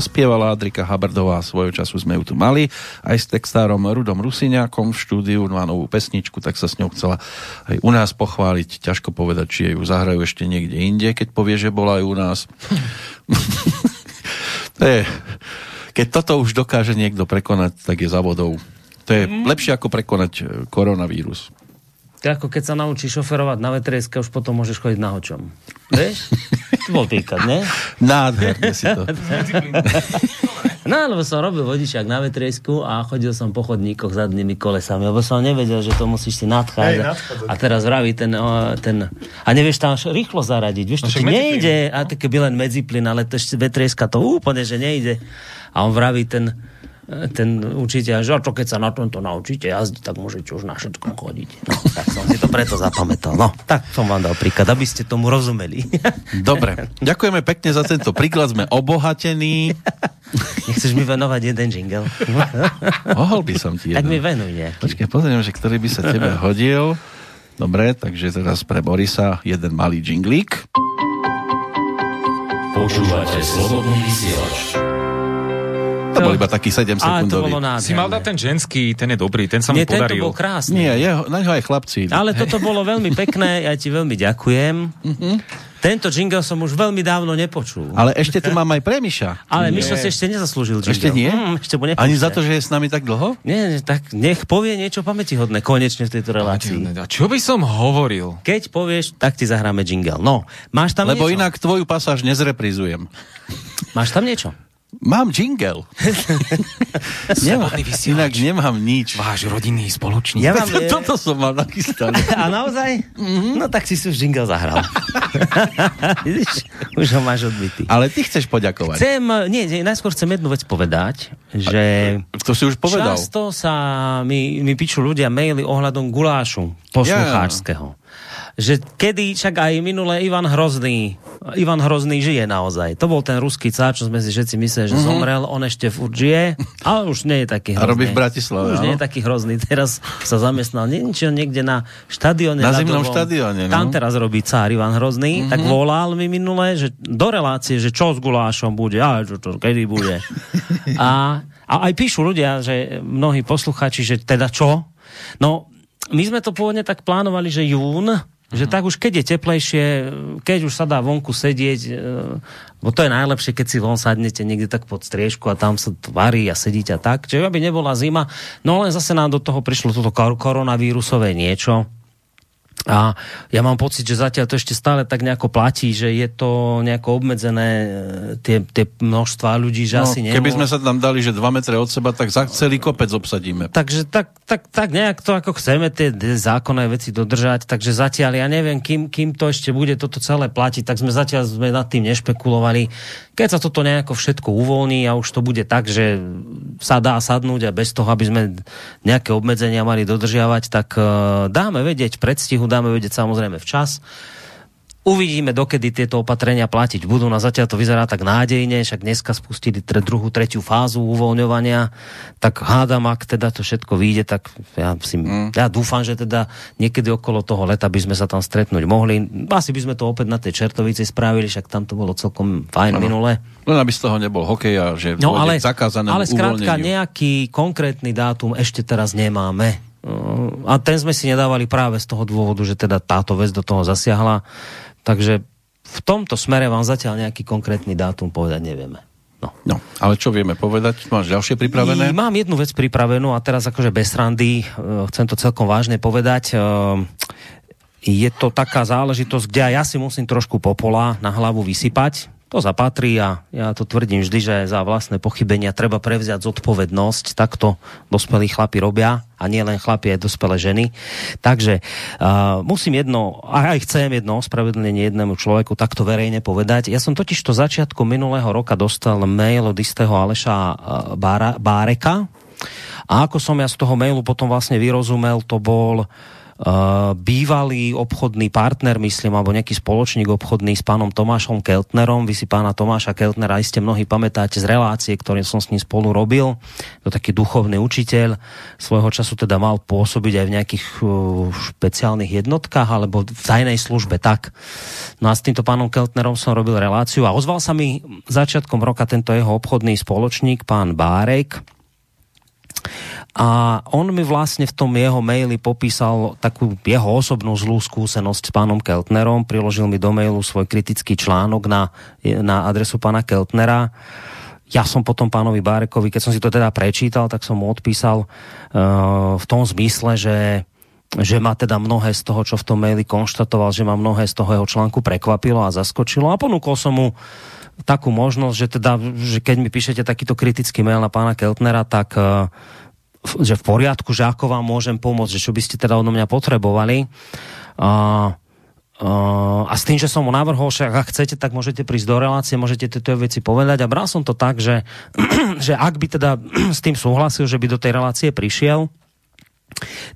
Dospievala Adrika Habardová, svojho času sme ju tu mali, aj s textárom Rudom Rusiňákom v štúdiu, má novú pesničku, tak sa s ňou chcela aj u nás pochváliť. Ťažko povedať, či ju zahrajú ešte niekde inde, keď povie, že bola aj u nás. to je, keď toto už dokáže niekto prekonať, tak je za vodou. To je mm. lepšie ako prekonať e, koronavírus. To ako keď sa naučíš šoferovať na vetrieske, už potom môžeš chodiť na hočom. Vieš? To bol týkať, ne? Nádherne si to. no, lebo som robil vodičák na vetriesku a chodil som po chodníkoch zadnými kolesami, lebo som nevedel, že to musíš si nadchádzať. a teraz vraví ten, ten... A nevieš tam rýchlo zaradiť. Vieš, no, to nejde. A tak keby len medziplyn, ale to ešte vetrieska to úplne, že nejde. A on vraví ten ten učiteľ, že čo keď sa na tomto naučíte jazdiť, tak môžete už na všetkom chodiť. No, tak som si to preto zapamätal. No, tak som vám dal príklad, aby ste tomu rozumeli. Dobre, ďakujeme pekne za tento príklad, sme obohatení. Nechceš mi venovať jeden jingle? Mohol by som ti jeden. Tak mi venuj nejaký. Počkaj, pozriem, že ktorý by sa tebe hodil. Dobre, takže teraz pre Borisa jeden malý jinglík. Počúvate slobodný vysielač. To bol iba taký 7 sekundový. Si mal dať ten ženský, ten je dobrý, ten sa mu podaril. Nie, bol krásny. Nie, jeho, na ňo aj chlapci. Ale toto bolo veľmi pekné, ja ti veľmi ďakujem. Uh-huh. Tento jingle som už veľmi dávno nepočul. Ale ešte tu mám aj pre Miša. Ale Mišo si ešte nezaslúžil jingle. Ešte nie? Mm, ešte Ani za to, že je s nami tak dlho? Nie, tak nech povie niečo pamätihodné konečne v tejto relácii. A čo by som hovoril? Keď povieš, tak ti zahráme jingle. No, máš tam Lebo niečo? inak tvoju pasáž nezreprizujem. Máš tam niečo? Mám jingle. nemám, inak nemám nič. Váš rodinný spoločník. Ja mám, Toto som mal nachystané. A naozaj? Mm-hmm. No tak si si už jingle zahral. Už ho máš odbytý. Ale ty chceš poďakovať. Chcem, nie, nie, najskôr chcem jednu vec povedať, že... A, to si už povedal. Často sa mi, mi píšu ľudia maily ohľadom gulášu poslucháčského. Yeah že kedy, však aj minule Ivan Hrozný, Ivan Hrozný žije naozaj. To bol ten ruský cár, čo sme si všetci mysleli, že mm-hmm. zomrel, on ešte furt žije, ale už nie je taký hrozný. A robí v Bratislave, Už nie je taký hrozný. Teraz sa zamestnal niečo niekde na štadióne. Na zimnom štadióne, no. Tam teraz robí cár Ivan Hrozný, mm-hmm. tak volal mi minule, že do relácie, že čo s gulášom bude, a čo, čo, kedy bude. a, a aj píšu ľudia, že mnohí posluchači, že teda čo? No, my sme to pôvodne tak plánovali, že jún, že tak už keď je teplejšie, keď už sa dá vonku sedieť, e, bo to je najlepšie, keď si von sadnete niekde tak pod striežku a tam sa tvarí a sedíte a tak. Čiže aby nebola zima. No len zase nám do toho prišlo toto koronavírusové niečo a ja mám pocit, že zatiaľ to ešte stále tak nejako platí, že je to nejako obmedzené e, tie, tie množstva ľudí, že no, asi nemô... Keby sme sa tam dali, že 2 metre od seba, tak za celý kopec obsadíme. Takže tak, tak, tak nejak to ako chceme tie zákonné veci dodržať, takže zatiaľ ja neviem, kým, kým to ešte bude toto celé platiť, tak sme zatiaľ sme nad tým nešpekulovali. Keď sa toto nejako všetko uvoľní a už to bude tak, že sa dá sadnúť a bez toho, aby sme nejaké obmedzenia mali dodržiavať, tak e, dáme vedieť predstihu dáme vedieť samozrejme včas. Uvidíme, dokedy tieto opatrenia platiť budú. Na zatiaľ to vyzerá tak nádejne, však dneska spustili tre, druhú, tretiu fázu uvoľňovania, tak hádam, ak teda to všetko vyjde, tak ja, si, mm. ja dúfam, že teda niekedy okolo toho leta by sme sa tam stretnúť mohli. Asi by sme to opäť na tej Čertovici spravili, však tam to bolo celkom fajn ano. minule. Len aby z toho nebol hokej a že no, ale, zakázané Ale skrátka nejaký konkrétny dátum ešte teraz nemáme a ten sme si nedávali práve z toho dôvodu, že teda táto vec do toho zasiahla. Takže v tomto smere vám zatiaľ nejaký konkrétny dátum povedať nevieme. No. no, ale čo vieme povedať? Máš ďalšie pripravené? I mám jednu vec pripravenú a teraz akože bez randy, e, chcem to celkom vážne povedať. E, je to taká záležitosť, kde ja si musím trošku popola na hlavu vysypať to zapatrí a ja to tvrdím vždy, že za vlastné pochybenia treba prevziať zodpovednosť. Takto dospelí chlapi robia a nie len chlapi, aj dospelé ženy. Takže uh, musím jedno, a aj chcem jedno ospravedlnenie jednému človeku takto verejne povedať. Ja som totiž to začiatku minulého roka dostal mail od istého Aleša Bára, Báreka a ako som ja z toho mailu potom vlastne vyrozumel, to bol bývalý obchodný partner, myslím, alebo nejaký spoločník obchodný s pánom Tomášom Keltnerom. Vy si pána Tomáša Keltnera iste mnohí pamätáte z relácie, ktorým som s ním spolu robil. To taký duchovný učiteľ. Svojho času teda mal pôsobiť aj v nejakých uh, špeciálnych jednotkách alebo v tajnej službe. Tak. No a s týmto pánom Keltnerom som robil reláciu a ozval sa mi začiatkom roka tento jeho obchodný spoločník, pán Bárek, a on mi vlastne v tom jeho maili popísal takú jeho osobnú zlú skúsenosť s pánom Keltnerom, priložil mi do mailu svoj kritický článok na, na adresu pána Keltnera. Ja som potom pánovi Bárekovi, keď som si to teda prečítal, tak som mu odpísal uh, v tom zmysle, že že ma teda mnohé z toho, čo v tom maili konštatoval, že ma mnohé z toho jeho článku prekvapilo a zaskočilo a ponúkol som mu takú možnosť, že teda, že keď mi píšete takýto kritický mail na pána Keltnera, tak uh, že v poriadku, že ako vám môžem pomôcť, že čo by ste teda od mňa potrebovali. A, Uh, a s tým, že som mu navrhol, že ak chcete, tak môžete prísť do relácie, môžete tieto veci povedať. A bral som to tak, že, že ak by teda s tým súhlasil, že by do tej relácie prišiel,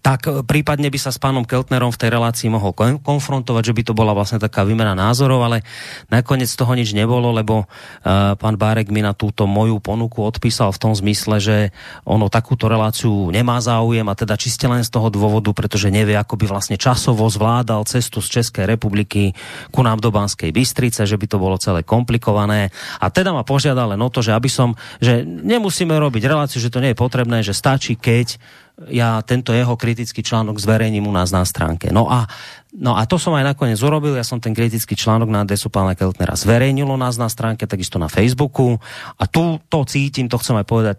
tak e, prípadne by sa s pánom Keltnerom v tej relácii mohol konfrontovať, že by to bola vlastne taká výmena názorov, ale nakoniec toho nič nebolo, lebo uh, pán Bárek mi na túto moju ponuku odpísal v tom zmysle, že ono takúto reláciu nemá záujem a teda čiste len z toho dôvodu, pretože nevie, ako by vlastne časovo zvládal cestu z Českej republiky ku nám do Banskej Bystrice, že by to bolo celé komplikované. A teda ma požiadal len o to, že aby som, že nemusíme robiť reláciu, že to nie je potrebné, že stačí, keď ja tento jeho kritický článok zverejním u nás na stránke. No a, no a to som aj nakoniec urobil, ja som ten kritický článok na adresu pána Keltnera zverejnil u nás na stránke, takisto na Facebooku. A tu to cítim, to chcem aj povedať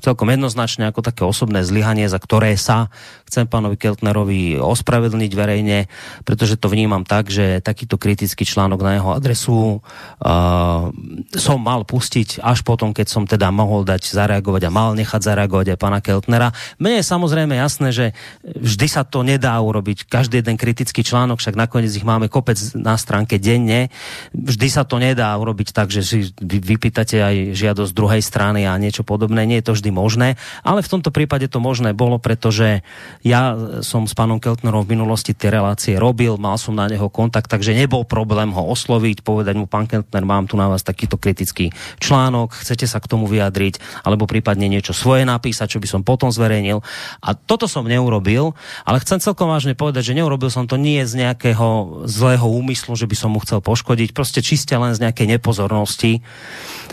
celkom jednoznačne ako také osobné zlyhanie, za ktoré sa chcem pánovi Keltnerovi ospravedlniť verejne, pretože to vnímam tak, že takýto kritický článok na jeho adresu uh, som mal pustiť až potom, keď som teda mohol dať zareagovať a mal nechať zareagovať aj pána Keltnera. Mne je samozrejme jasné, že vždy sa to nedá urobiť. Každý jeden kritický článok, však nakoniec ich máme kopec na stránke denne. Vždy sa to nedá urobiť tak, že si vypýtate aj žiadosť druhej strany a niečo podobné. Nie je to vždy možné, ale v tomto prípade to možné bolo, pretože ja som s pánom Keltnerom v minulosti tie relácie robil, mal som na neho kontakt, takže nebol problém ho osloviť, povedať mu, pán Keltner, mám tu na vás takýto kritický článok, chcete sa k tomu vyjadriť, alebo prípadne niečo svoje napísať, čo by som potom zverejnil. A toto som neurobil, ale chcem celkom vážne povedať, že neurobil som to nie z nejakého zlého úmyslu, že by som mu chcel poškodiť, proste čiste len z nejakej nepozornosti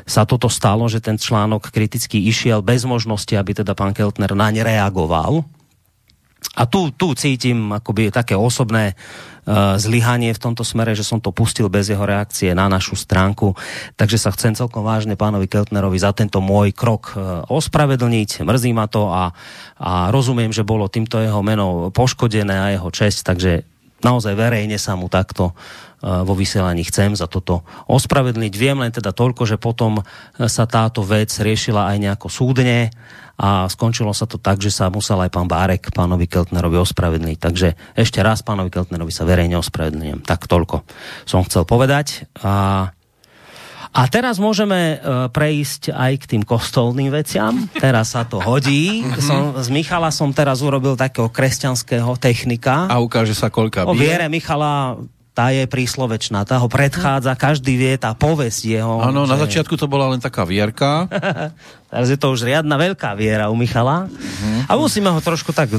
sa toto stalo, že ten článok kriticky išiel bez možnosti, aby teda pán Keltner naň reagoval. A tu, tu cítim akoby také osobné uh, zlyhanie v tomto smere, že som to pustil bez jeho reakcie na našu stránku. Takže sa chcem celkom vážne pánovi Keltnerovi za tento môj krok uh, ospravedlniť. Mrzí ma to a, a rozumiem, že bolo týmto jeho meno poškodené a jeho česť, takže naozaj verejne sa mu takto vo vysielaní chcem za toto ospravedlniť. Viem len teda toľko, že potom sa táto vec riešila aj nejako súdne a skončilo sa to tak, že sa musel aj pán Bárek pánovi Keltnerovi ospravedlniť. Takže ešte raz pánovi Keltnerovi sa verejne ospravedlňujem. Tak toľko som chcel povedať. A a teraz môžeme uh, prejsť aj k tým kostolným veciam. Teraz sa to hodí. Mhm. Som, z Michala som teraz urobil takého kresťanského technika. A ukáže sa koľka bije. O viere Michala tá je príslovečná, tá ho predchádza, každý vie, tá povesť jeho. Áno, že... na začiatku to bola len taká vierka. Teraz je to už riadna veľká viera u Michala. Uh-huh. A musíme ho trošku tak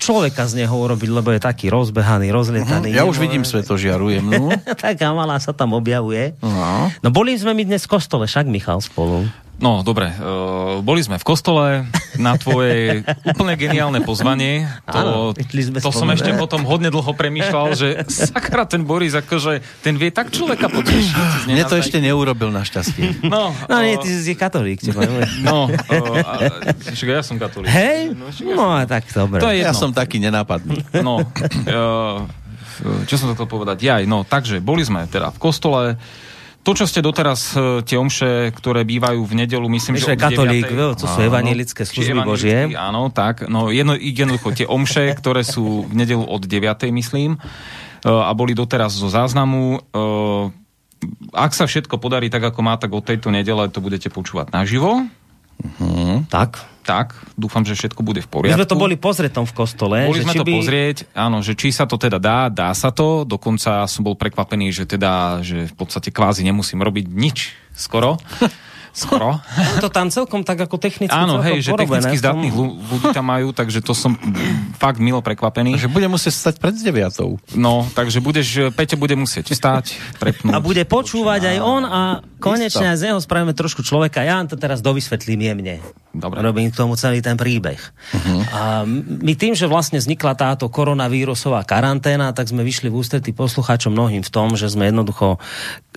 človeka z neho urobiť, lebo je taký rozbehaný, rozlietaný. Uh-huh. Ja už vidím svetožiaru jemnú. Taká malá sa tam objavuje. Uh-huh. No boli sme my dnes v kostole, však Michal spolu. No, dobre. Uh, boli sme v kostole na tvoje úplne geniálne pozvanie. To, Áno, sme to som ešte potom hodne dlho premýšľal, že sakra ten Boris, akože ten vie tak človeka potešiť. Mne to ešte neurobil našťastie. No, no uh, nie, ty si katolík. no, uh, ja som katolík. Hej? No, no tak dobre. To je ja som taký nenápadný. No, uh, čo som to chcel povedať? Jaj, no, takže boli sme teda v kostole, to, čo ste doteraz, e, tie omše, ktoré bývajú v nedelu, myslím, Myšle že katolík, 9. to sú evanilické služby Božie. Áno, tak. No jedno, jednoducho, tie omše, ktoré sú v nedelu od 9. myslím, e, a boli doteraz zo záznamu. E, ak sa všetko podarí tak, ako má, tak od tejto nedele to budete počúvať naživo. Uh-huh. Tak. Tak, dúfam, že všetko bude v My poriadku. sme to boli pozrieť v kostole. Boli že sme či to by... pozrieť, áno, že či sa to teda dá, dá sa to. Dokonca som bol prekvapený, že teda, že v podstate kvázi nemusím robiť nič skoro. Skoro. to tam celkom tak ako technicky Áno, hej, že technicky zdatných ľu- ľudí tam majú, takže to som fakt milo prekvapený. Že bude musieť stať pred deviatou. No, takže budeš, Peťo bude musieť stať, prepnúť. A bude počúvať aj on a konečne aj z neho spravíme trošku človeka. Ja vám to teraz dovysvetlím jemne. Dobre. Robím k tomu celý ten príbeh. Uh-huh. A my tým, že vlastne vznikla táto koronavírusová karanténa, tak sme vyšli v ústretí poslucháčom mnohým v tom, že sme jednoducho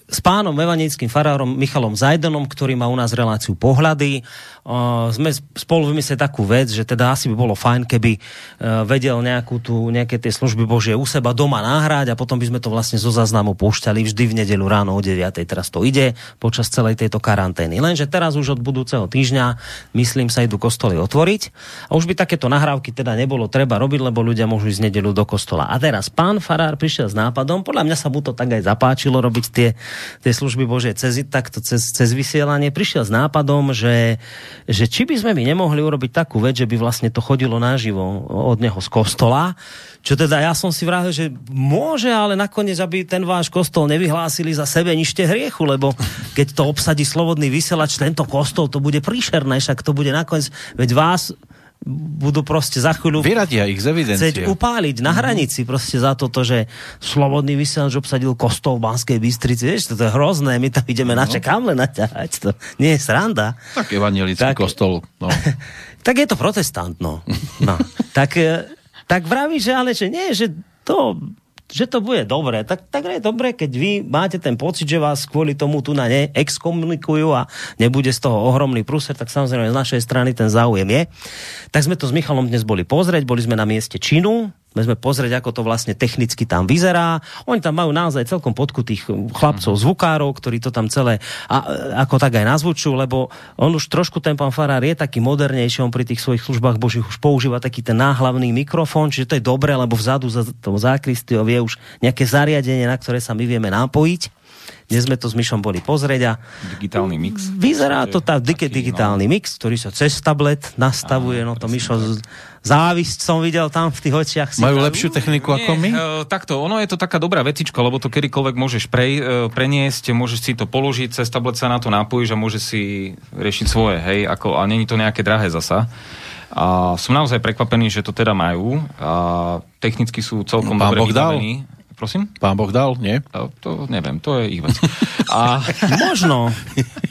s pánom evanickým farárom Michalom Zajdenom, ktorý má u nás reláciu pohľady, uh, sme spolu vymysleli takú vec, že teda asi by bolo fajn, keby uh, vedel nejakú tu, nejaké tie služby Božie u seba doma náhrať a potom by sme to vlastne zo záznamu púšťali vždy v nedelu ráno o 9. Teraz to ide počas celej tejto karantény. Lenže teraz už od budúceho týždňa, myslím sa, idú kostoly otvoriť a už by takéto nahrávky teda nebolo treba robiť, lebo ľudia môžu ísť nedelu do kostola. A teraz pán farár prišiel s nápadom, podľa mňa sa mu to tak aj zapáčilo robiť tie, tie služby Božie cez, takto cez, cez vysielanie, prišiel s nápadom, že, že či by sme my nemohli urobiť takú vec, že by vlastne to chodilo naživo od neho z kostola, čo teda ja som si vrátil, že môže, ale nakoniec, aby ten váš kostol nevyhlásili za sebe nište hriechu, lebo keď to obsadí slobodný vysielač, tento kostol, to bude príšerné, však to bude nakoniec, veď vás budú proste za chvíľu Vyradia ich z evidencie. chcieť upáliť na hranici proste za toto, že slobodný vysielač obsadil kostol v Banskej Bystrici. Vieš, to je hrozné, my tam ideme no. naše kamle naťahať. To nie je sranda. Tak evangelický Tak- kostol. No. Tak je to protestant, no. no. tak, e, tak vraví, že ale že nie, že to že to bude dobre. Tak, tak je dobre, keď vy máte ten pocit, že vás kvôli tomu tu na ne exkomunikujú a nebude z toho ohromný prúser, tak samozrejme z našej strany ten záujem je. Tak sme to s Michalom dnes boli pozrieť, boli sme na mieste činu, sme pozrieť, ako to vlastne technicky tam vyzerá. Oni tam majú naozaj celkom podkutých chlapcov, zvukárov, ktorí to tam celé a, ako tak aj nazvučujú, lebo on už trošku ten pán Farár je taký modernejší, on pri tých svojich službách božích už používa taký ten náhlavný mikrofón, čiže to je dobré, lebo vzadu za tou zákristiou je už nejaké zariadenie, na ktoré sa my vieme napojiť. Dnes sme to s Myšom boli pozrieť a Digitálny mix. Vyzerá to tá digitálny mix, ktorý sa cez tablet nastavuje, no to Mišo z- závisť som videl tam v tých očiach. Majú tam- lepšiu techniku ako my? Nie, e, takto, ono je to taká dobrá vecička, lebo to kedykoľvek môžeš pre, e, preniesť, môžeš si to položiť, cez tablet sa na to napojíš a môžeš si riešiť svoje, hej, ako, a není to nejaké drahé zasa. A som naozaj prekvapený, že to teda majú a technicky sú celkom No, pán dobre vybavení. Prosím? Pán Boh dal, nie? To, to neviem, to je ich vec. A, Možno.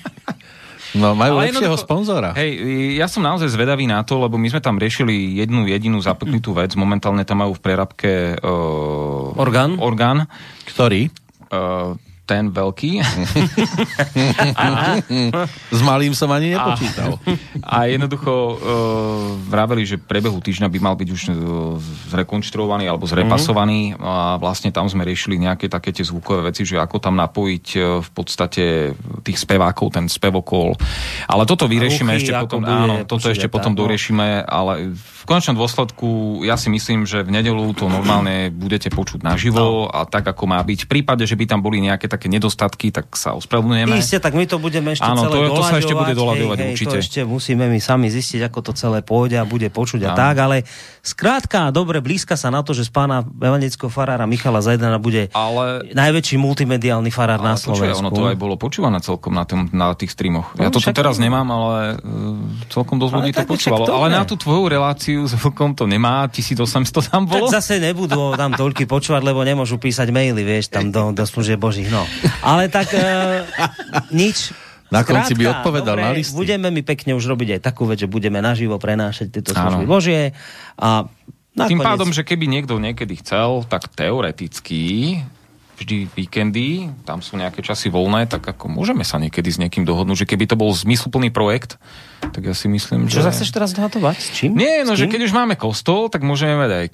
No, majú Ale lepšieho jednoducho- sponzora. Hej, ja som naozaj zvedavý na to, lebo my sme tam riešili jednu jedinú zapeklitú vec. Momentálne tam majú v prerabke uh, Orgán? orgán Ktorý? uh, ten veľký. S malým som ani nepočítal. A jednoducho uh, vraveli, že prebehu týždňa by mal byť už uh, zrekonštruovaný alebo zrepasovaný a vlastne tam sme riešili nejaké také tie zvukové veci, že ako tam napojiť uh, v podstate tých spevákov, ten spevokol. Ale toto vyriešime ešte potom, bude áno, toto ešte a potom no. doriešime, ale v konečnom dôsledku ja si myslím, že v nedelu to normálne budete počuť naživo No. a tak, ako má byť. V prípade, že by tam boli nejaké také nedostatky, tak sa ospravedlňujeme. Isté, tak my to budeme ešte Áno, celé to to sa ešte bude doľaďovať hej, hej, určite. To ešte musíme my sami zistiť, ako to celé pôjde a bude počuť a Áno. tak, ale skrátka dobre, blízka sa na to, že z pána evangelického farára Michala Zajdana bude Ale najväčší multimediálny farár na Slovensku. ono to aj bolo počúvané celkom na, tom, na tých streamoch. Ja No, to tu však- teraz nemám, ale uh, celkom dosť ľudí to tak počúvalo. Ale na tú tvoju reláciu s Vlkom to nemá, 1800 tam Tak bolo. zase nebudú tam toľky počúvať, lebo nemôžu písať maily, vieš, tam do, do služieb božích, no. Ale tak uh, nič. Na konci by odpovedal dobre, na listy. Budeme my pekne už robiť aj takú vec, že budeme naživo prenášať tieto služby božie. A Tým nakoniec- pádom, že keby niekto niekedy chcel, tak teoreticky vždy víkendy, tam sú nejaké časy voľné, tak ako môžeme sa niekedy s niekým dohodnúť, že keby to bol zmysluplný projekt, tak ja si myslím, Čo že... sa chceš teraz dohadovať? S čím? Nie, no, že keď už máme kostol, tak môžeme mať aj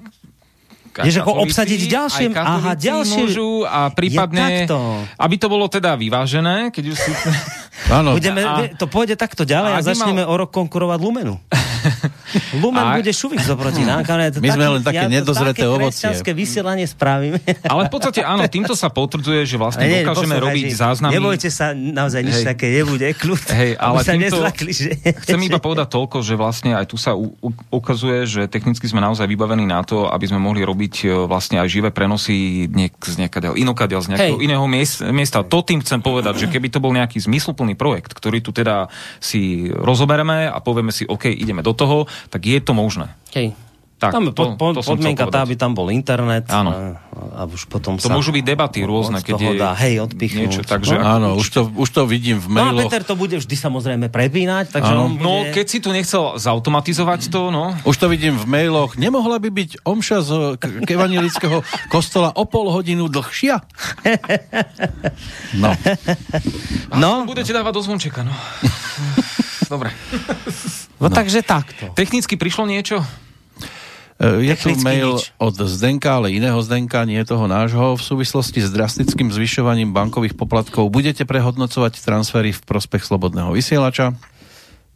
Je, že ho obsadiť ďalším- aha, ďalšie- môžu a prípadne, aby to bolo teda vyvážené, keď už si... Áno, Budeme, A- to pôjde takto ďalej a, a začneme mal- o rok konkurovať Lumenu. Lumen a... bude šuvik zoproti nám. My sme len také ja nedozreté ovocie. Také vysielanie spravíme. Ale v podstate áno, týmto sa potvrdzuje, že vlastne nie, dokážeme robiť záznamy. Nebojte sa, naozaj nič hej. také nebude, kľud. Hej, ale sa týmto, nezlakli, že... Chcem iba povedať toľko, že vlastne aj tu sa u, u, ukazuje, že technicky sme naozaj vybavení na to, aby sme mohli robiť e, vlastne aj živé prenosy niek- z nejakého inokadiaľ, z nejakého hej. iného miesta. To tým chcem povedať, že keby to bol nejaký zmysluplný projekt, ktorý tu teda si rozobereme a povieme si, OK, ideme do toho, tak je to možné. Hej. Tak, tam je pod, pod, to podmienka tá, aby tam bol internet. Áno. A, a už potom to sa, môžu byť debaty rôzne, keď je dá, hej, odpichnúť. niečo. Takže no, áno, už to, už to vidím v mailoch. No a Peter to bude vždy samozrejme prepínať. Takže on bude... No, keď si tu nechcel zautomatizovať to, no. Už to vidím v mailoch. Nemohla by byť omša z evangelického kostola o pol hodinu dlhšia? No. No. Budete dávať do zvončeka, no. Dobre. No, no takže takto. Technicky prišlo niečo? E, je tu mail nič. od Zdenka, ale iného Zdenka, nie toho nášho. V súvislosti s drastickým zvyšovaním bankových poplatkov budete prehodnocovať transfery v prospech slobodného vysielača?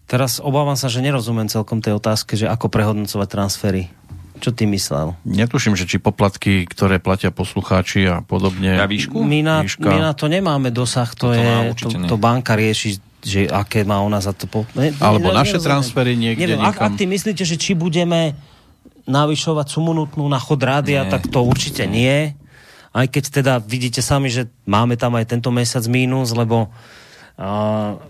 Teraz obávam sa, že nerozumiem celkom tej otázke, že ako prehodnocovať transfery. Čo ty myslel? Netuším, že či poplatky, ktoré platia poslucháči a podobne. Ja výšku? My na, my na to nemáme dosah, to, to je, to, to banka rieši že aké má ona za to... Po... Ne, Alebo ne, naše transfery niekde Neviem, ak, ak ty myslíte, že či budeme navyšovať sumu nutnú na chod rádia, nie. tak to určite nie. Aj keď teda vidíte sami, že máme tam aj tento mesiac mínus, lebo uh,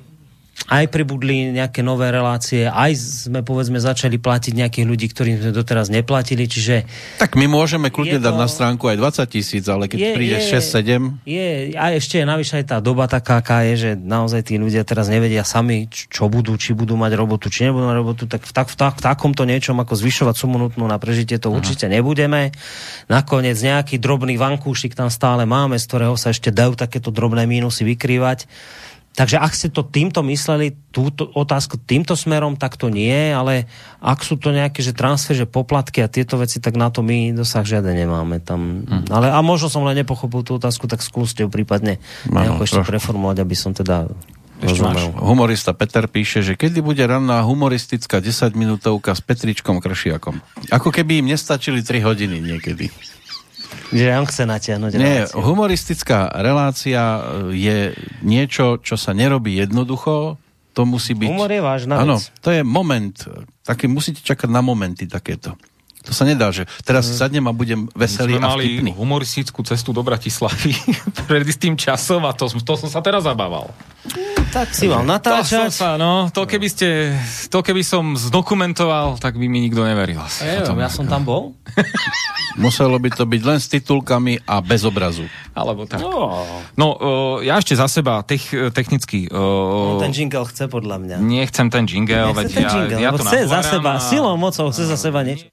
aj pribudli nejaké nové relácie, aj sme povedzme začali platiť nejakých ľudí, ktorým sme doteraz neplatili, čiže... Tak my môžeme kľudne to... dať na stránku aj 20 tisíc, ale keď je, príde 6-7... Je, a ešte je navyše aj tá doba taká, aká je, že naozaj tí ľudia teraz nevedia sami, čo budú, či budú mať robotu, či nebudú mať robotu, tak v, tak, v, tak, v takomto niečom ako zvyšovať sumu nutnú na prežitie to Aha. určite nebudeme. Nakoniec nejaký drobný vankúšik tam stále máme, z ktorého sa ešte dajú takéto drobné mínusy vykrývať Takže ak ste to týmto mysleli, túto otázku týmto smerom, tak to nie, ale ak sú to nejaké že transfer, že poplatky a tieto veci, tak na to my dosah žiadne nemáme tam. Hmm. Ale, a možno som len nepochopil tú otázku, tak skúste ju prípadne nejako ešte preformulovať, aby som teda Rozumel. Humorista Peter píše, že kedy bude ranná humoristická 10 minútovka s Petričkom Kršiakom. Ako keby im nestačili 3 hodiny niekedy. Že on chce natiahnuť Nie, reláciu. humoristická relácia e, je niečo, čo sa nerobí jednoducho, to musí byť... Humor je vážna Áno, to je moment. Taký, musíte čakať na momenty takéto. To sa nedá, že teraz si sadnem a budem veselý a vtipný. mali humoristickú cestu do Bratislavy pred istým časom a to, to som sa teraz zabával. Tak si mal natáčať. To, sa, no, to, keby ste, to keby som zdokumentoval, tak by mi nikto neveril. Asi, Ejo, ja som tam bol. Muselo by to byť len s titulkami a bez obrazu. Alebo tak. No, no uh, ja ešte za seba tech, technicky... Uh, no, ten jingle chce podľa mňa. Nechcem ten jingle, veď ten jingle, ja, ja to chce za seba, a... silou, mocou chce za seba niečo.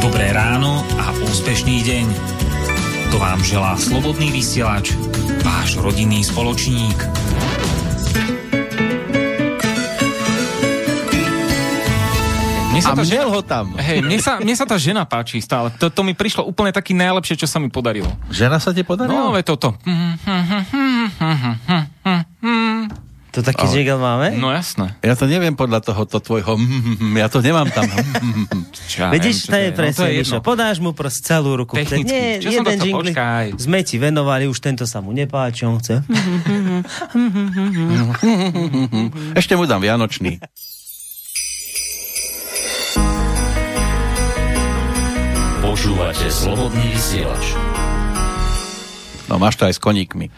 Dobré ráno a úspešný deň. To vám želá Slobodný vysielač, váš rodinný spoločník. Mne sa a tá žena, ho tam. Hej, mne sa, mne sa tá žena páči stále. To, to mi prišlo úplne taký najlepšie, čo sa mi podarilo. Žena sa ti podarilo? No, je toto. To taký Ale... jingle máme? No jasné. Ja to neviem podľa toho to tvojho ja to nemám tam. Vidíš, to je presne, no, to je podáš mu prost celú ruku. Technicky. Nie, Čo jeden jingle sme ti venovali, už tento sa mu nepáči, on chce. Ešte mu dám Vianočný. Počúvate slobodný vysielač. No máš to aj s koníkmi.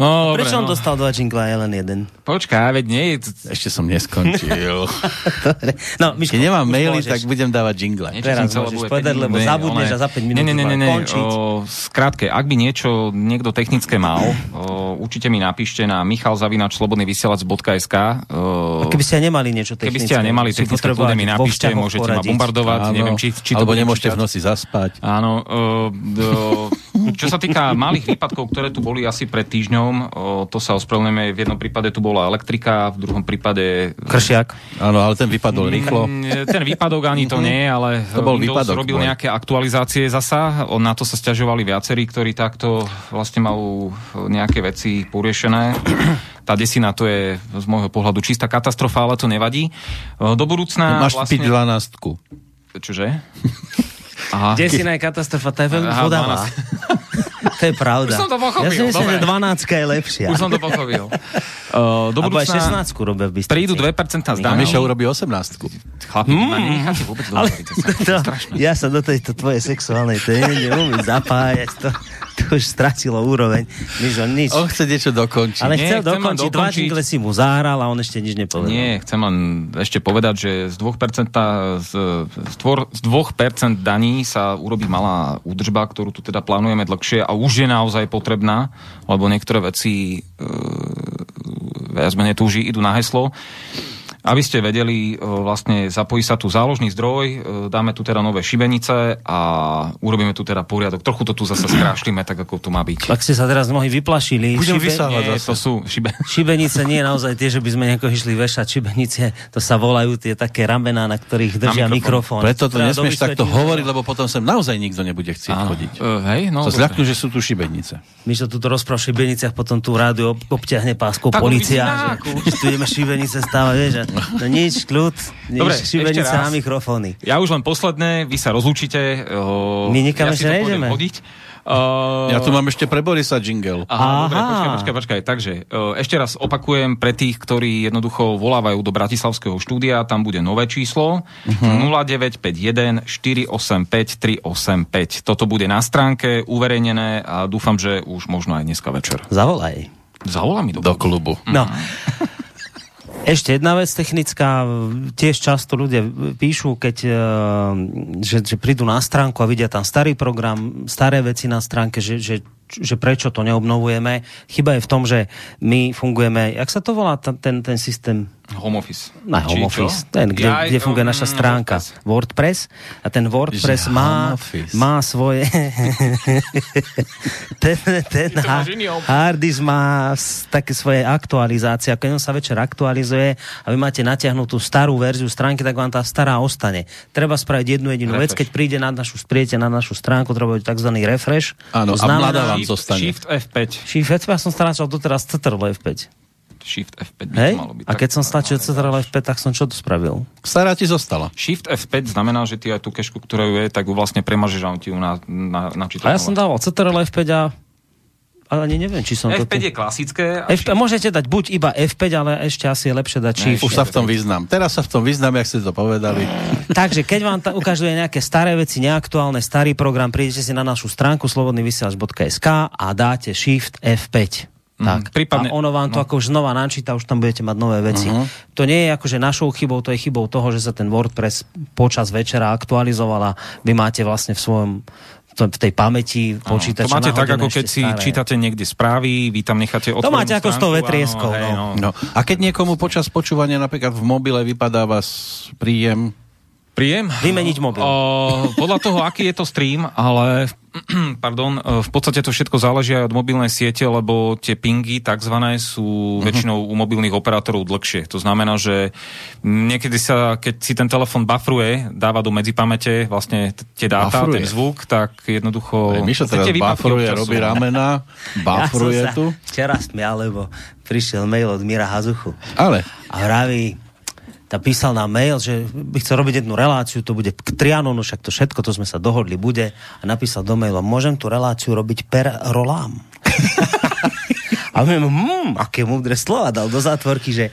No, Prečo on no. dostal dva jingla a len jeden? Počkaj, veď nie. Ešte som neskončil. dobre. No, Myško, Keď nemám maily, môžeš. tak budem dávať jingle. Teraz môžeš povedať, lebo ne, zabudneš a za 5 minút nie, nie, nie, nie, končiť. O, skrátke, ak by niečo niekto technické mal, o, určite mi napíšte na michalzavinačslobodnyvysielac.sk A keby ste nemali niečo technické. Keby ste nemali technické, kľudne mi napíšte, môžete poradiť. ma bombardovať. Áno, neviem, či, či Alebo nemôžete v noci zaspať. Áno. Uh, Čo sa týka malých výpadkov, ktoré tu boli asi pred o, to sa ospravedlňujeme, v jednom prípade tu bola elektrika, v druhom prípade... Kršiak. Áno, ale ten vypadol rýchlo. Mm, Ten výpadok ani to nie, ale To bol Windows výpadok robil nejaké aktualizácie zasa, na to sa stiažovali viacerí, ktorí takto vlastne majú nejaké veci poriešené. Tá desina to je z môjho pohľadu čistá katastrofa, ale to nevadí. Do budúcna Máš vlastne... piť dvanástku. Čože? Aha. Desina je katastrofa, to je veľmi vodavá. to je pravda. Už som to pochopil, Ja si myslím, dobre. že 12 je lepšia. Už som to pochopil. Uh, do budúcna 16 robia v Bystrici. prídu 2% A zdaní. Miša urobí 18. Chlapi, ma nenecháte vôbec Hmm. Ale to ja sa do tejto tvojej sexuálnej témy neumím zapájať. To, to už stratilo úroveň. Mižo, nič. On chce niečo dokončiť. Ale Nie, chcel chcem len dokončiť, dva dokončiť. jingle si mu zahral a on ešte nič nepovedal. Nie, chcem len ešte povedať, že z 2%, z, z, tvor, z 2% daní sa urobí malá údržba, ktorú tu teda plánujeme dlhšie a už je naozaj potrebná, lebo niektoré veci e, viac menej už idú na heslo. Aby ste vedeli, e, vlastne zapojí sa tu záložný zdroj, e, dáme tu teda nové šibenice a urobíme tu teda poriadok. Trochu to tu zase skrášlime, tak ako to má byť. Tak ste sa teraz mnohí vyplašili. Budem Šibe- vysávať Nie, zase. to sú šibe... Šibenice nie je naozaj tie, že by sme nejako išli vešať. Šibenice, to sa volajú tie také ramená, na ktorých držia Na mikrofón. Preto to nesmieš takto hovoriť, lebo potom sem naozaj nikto nebude chcieť Áno. chodiť. E, hej, no. Sa zľaknú, že sú tu šibenice. My sa tu rozpráva o šibeniciach, potom tu ob- obťahne páskou Tak policia, že, že tu ideme šibenice stávať, vieš, no nič, kľud, nič, Dobre, ešte raz. na mikrofóny. Ja už len posledné, vy sa rozlúčite. Uh, My nikam ja ešte nejdeme. Hodiť. Uh, Ja tu mám ešte pre Borisa jingle. Aha, Aha. dobre, počkaj, počkaj, počkaj. Takže uh, ešte raz opakujem pre tých, ktorí jednoducho volávajú do Bratislavského štúdia, tam bude nové číslo uh-huh. 0951 485 385. Toto bude na stránke uverejnené a dúfam, že už možno aj dneska večer. Zavolaj. Zavolá mi do, Do klubu. No. Ešte jedna vec technická, tiež často ľudia píšu, keď, eh, že, že prídu na stránku a vidia tam starý program, staré veci na stránke, že, že, že prečo to neobnovujeme. Chyba je v tom, že my fungujeme, jak sa to volá ten, ten systém? Home office. Na Či home čo? office, ten, kde, Ja kde funguje um, naša stránka. WordPress. A ten WordPress Že má, má svoje... ten ten ha, hard disk má také svoje aktualizácie. A keď on sa večer aktualizuje a vy máte natiahnutú starú verziu stránky, tak vám tá stará ostane. Treba spraviť jednu jedinú vec, Refresh. keď príde na našu, spriete na našu stránku, treba byť tzv. refresh. Áno, a mladá vám Shift, zostane. Shift F5. Shift F5, ja som stráčal doteraz CTRL F5. Shift F5 by Hej? malo byť. A keď som stlačil CTRL F5, tak som čo to spravil? Stará ti zostala. Shift F5 znamená, že ty aj tú kešku, ktorá ju je, tak ju vlastne premažeš a on ti ju na, na, načíta. A ja som dával CTRL F5 a a ani neviem, či som to... F5 je klasické. A F5, môžete dať buď iba F5, ale ešte asi je lepšie dať Shift. Už sa v tom vyznám. Teraz sa v tom vyznám, jak ste to povedali. Takže keď vám ta, ukazuje nejaké staré veci, neaktuálne, starý program, prídete si na našu stránku slobodnyvysielač.sk a dáte Shift F5. Tak. prípadne- a ono vám to no. ako už znova načíta, už tam budete mať nové veci. Uh-huh. To nie je akože našou chybou, to je chybou toho, že sa ten WordPress počas večera aktualizoval a vy máte vlastne v svojom to, v tej pamäti počítača to máte tak, ako keď si staré. čítate niekde správy, vy tam necháte otvorenú máte ako s tou vetrieskou, hej, no. No. A keď niekomu počas počúvania napríklad v mobile vypadáva s príjem, Príjem? Vymeniť mobil. O, podľa toho, aký je to stream, ale pardon, v podstate to všetko záleží aj od mobilnej siete, lebo tie pingy takzvané sú väčšinou u mobilných operátorov dlhšie. To znamená, že niekedy sa, keď si ten telefon bufruje, dáva do medzipamäte vlastne tie dáta, Bufruje. ten zvuk, tak jednoducho... aj Mišo teraz bafruje, robí ramena, bafruje ja tu. včera smial, lebo prišiel mail od Mira Hazuchu. Ale A vraví, tá písal nám mail, že by chcel robiť jednu reláciu, to bude k Trianonu, však to všetko, to sme sa dohodli, bude. A napísal do mailu, môžem tú reláciu robiť per rolám. A my, hm, aké múdre slova dal do zátvorky, že,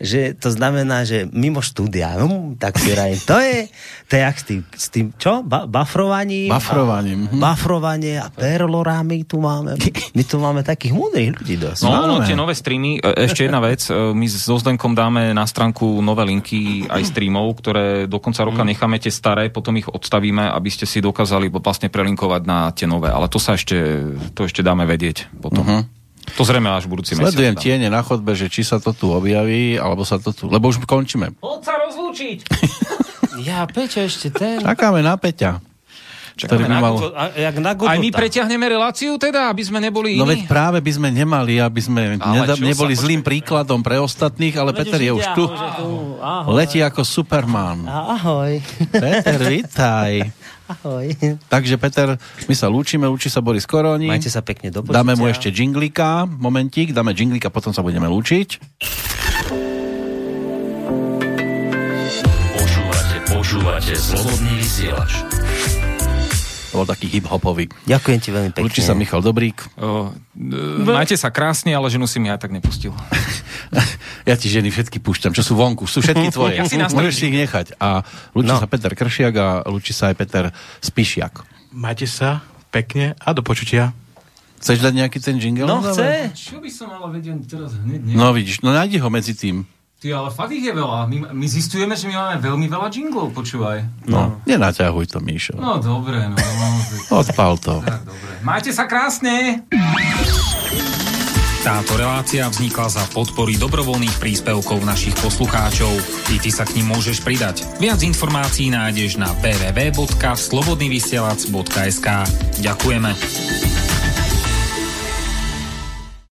že to znamená, že mimo štúdia. Hm, tak si rajím, to je, to je jak s tým, s tým čo? Ba, bafrovaním? Bafrovaním, A, hm. Bafrovanie a perlorámy tu máme. My tu máme takých múdrych ľudí dosť. No, Máme. tie nové streamy, e, ešte jedna vec, e, my so Zdenkom dáme na stránku nové linky aj streamov, ktoré do konca roka necháme tie staré, potom ich odstavíme, aby ste si dokázali vlastne prelinkovať na tie nové, ale to sa ešte, to ešte dáme vedieť potom. Uh-huh. To zrejme až budúci mesiac. sledujem tiene na chodbe, že či sa to tu objaví, alebo sa to tu... Lebo už končíme. Poď sa rozlúčiť! Ja, Peťo, ešte ten. Čakáme na Peťa. ktorý by mal... jak na Aj my preťahneme reláciu teda, aby sme neboli No veď práve by sme nemali, aby sme neda- neboli zlým príkladom pre ostatných, ale Peter je už tu. Letí ako Superman. Ahoj. Peter, vítaj. Ahoj. Takže Peter, my sa lúčime, lúči sa Boris Koroni. Majte sa pekne do počutia. Dáme mu ešte džinglika, momentík, dáme džinglika, potom sa budeme lúčiť. Počúvate, počúvate Slobodný vysielač. To bol taký hip-hopový. Ďakujem ti veľmi pekne. Lúči sa Michal Dobrík. O, e, majte sa krásne, ale ženu si mi aj tak nepustil. ja ti ženy všetky púšťam, čo sú vonku. Sú všetky tvoje. Ja si Môžeš si ich nechať. A lúči no. sa Peter Kršiak a lúči sa aj Peter Spišiak. Majte sa pekne a do počutia. Chceš dať nejaký ten jingle? No chce. Čo by som ale vedel teraz hneď? No vidíš, no nájdi ho medzi tým. Ty, ale fakt ich je veľa. My, my zistujeme, že my máme veľmi veľa jinglov, počúvaj. No, nenaťahuj to, Míšo. No dobre, no. Odpal to. Tak, dobre. Majte sa krásne! Táto relácia vznikla za podpory dobrovoľných príspevkov našich poslucháčov. I ty sa k ním môžeš pridať. Viac informácií nájdeš na www.slobodnyvysielac.sk Ďakujeme.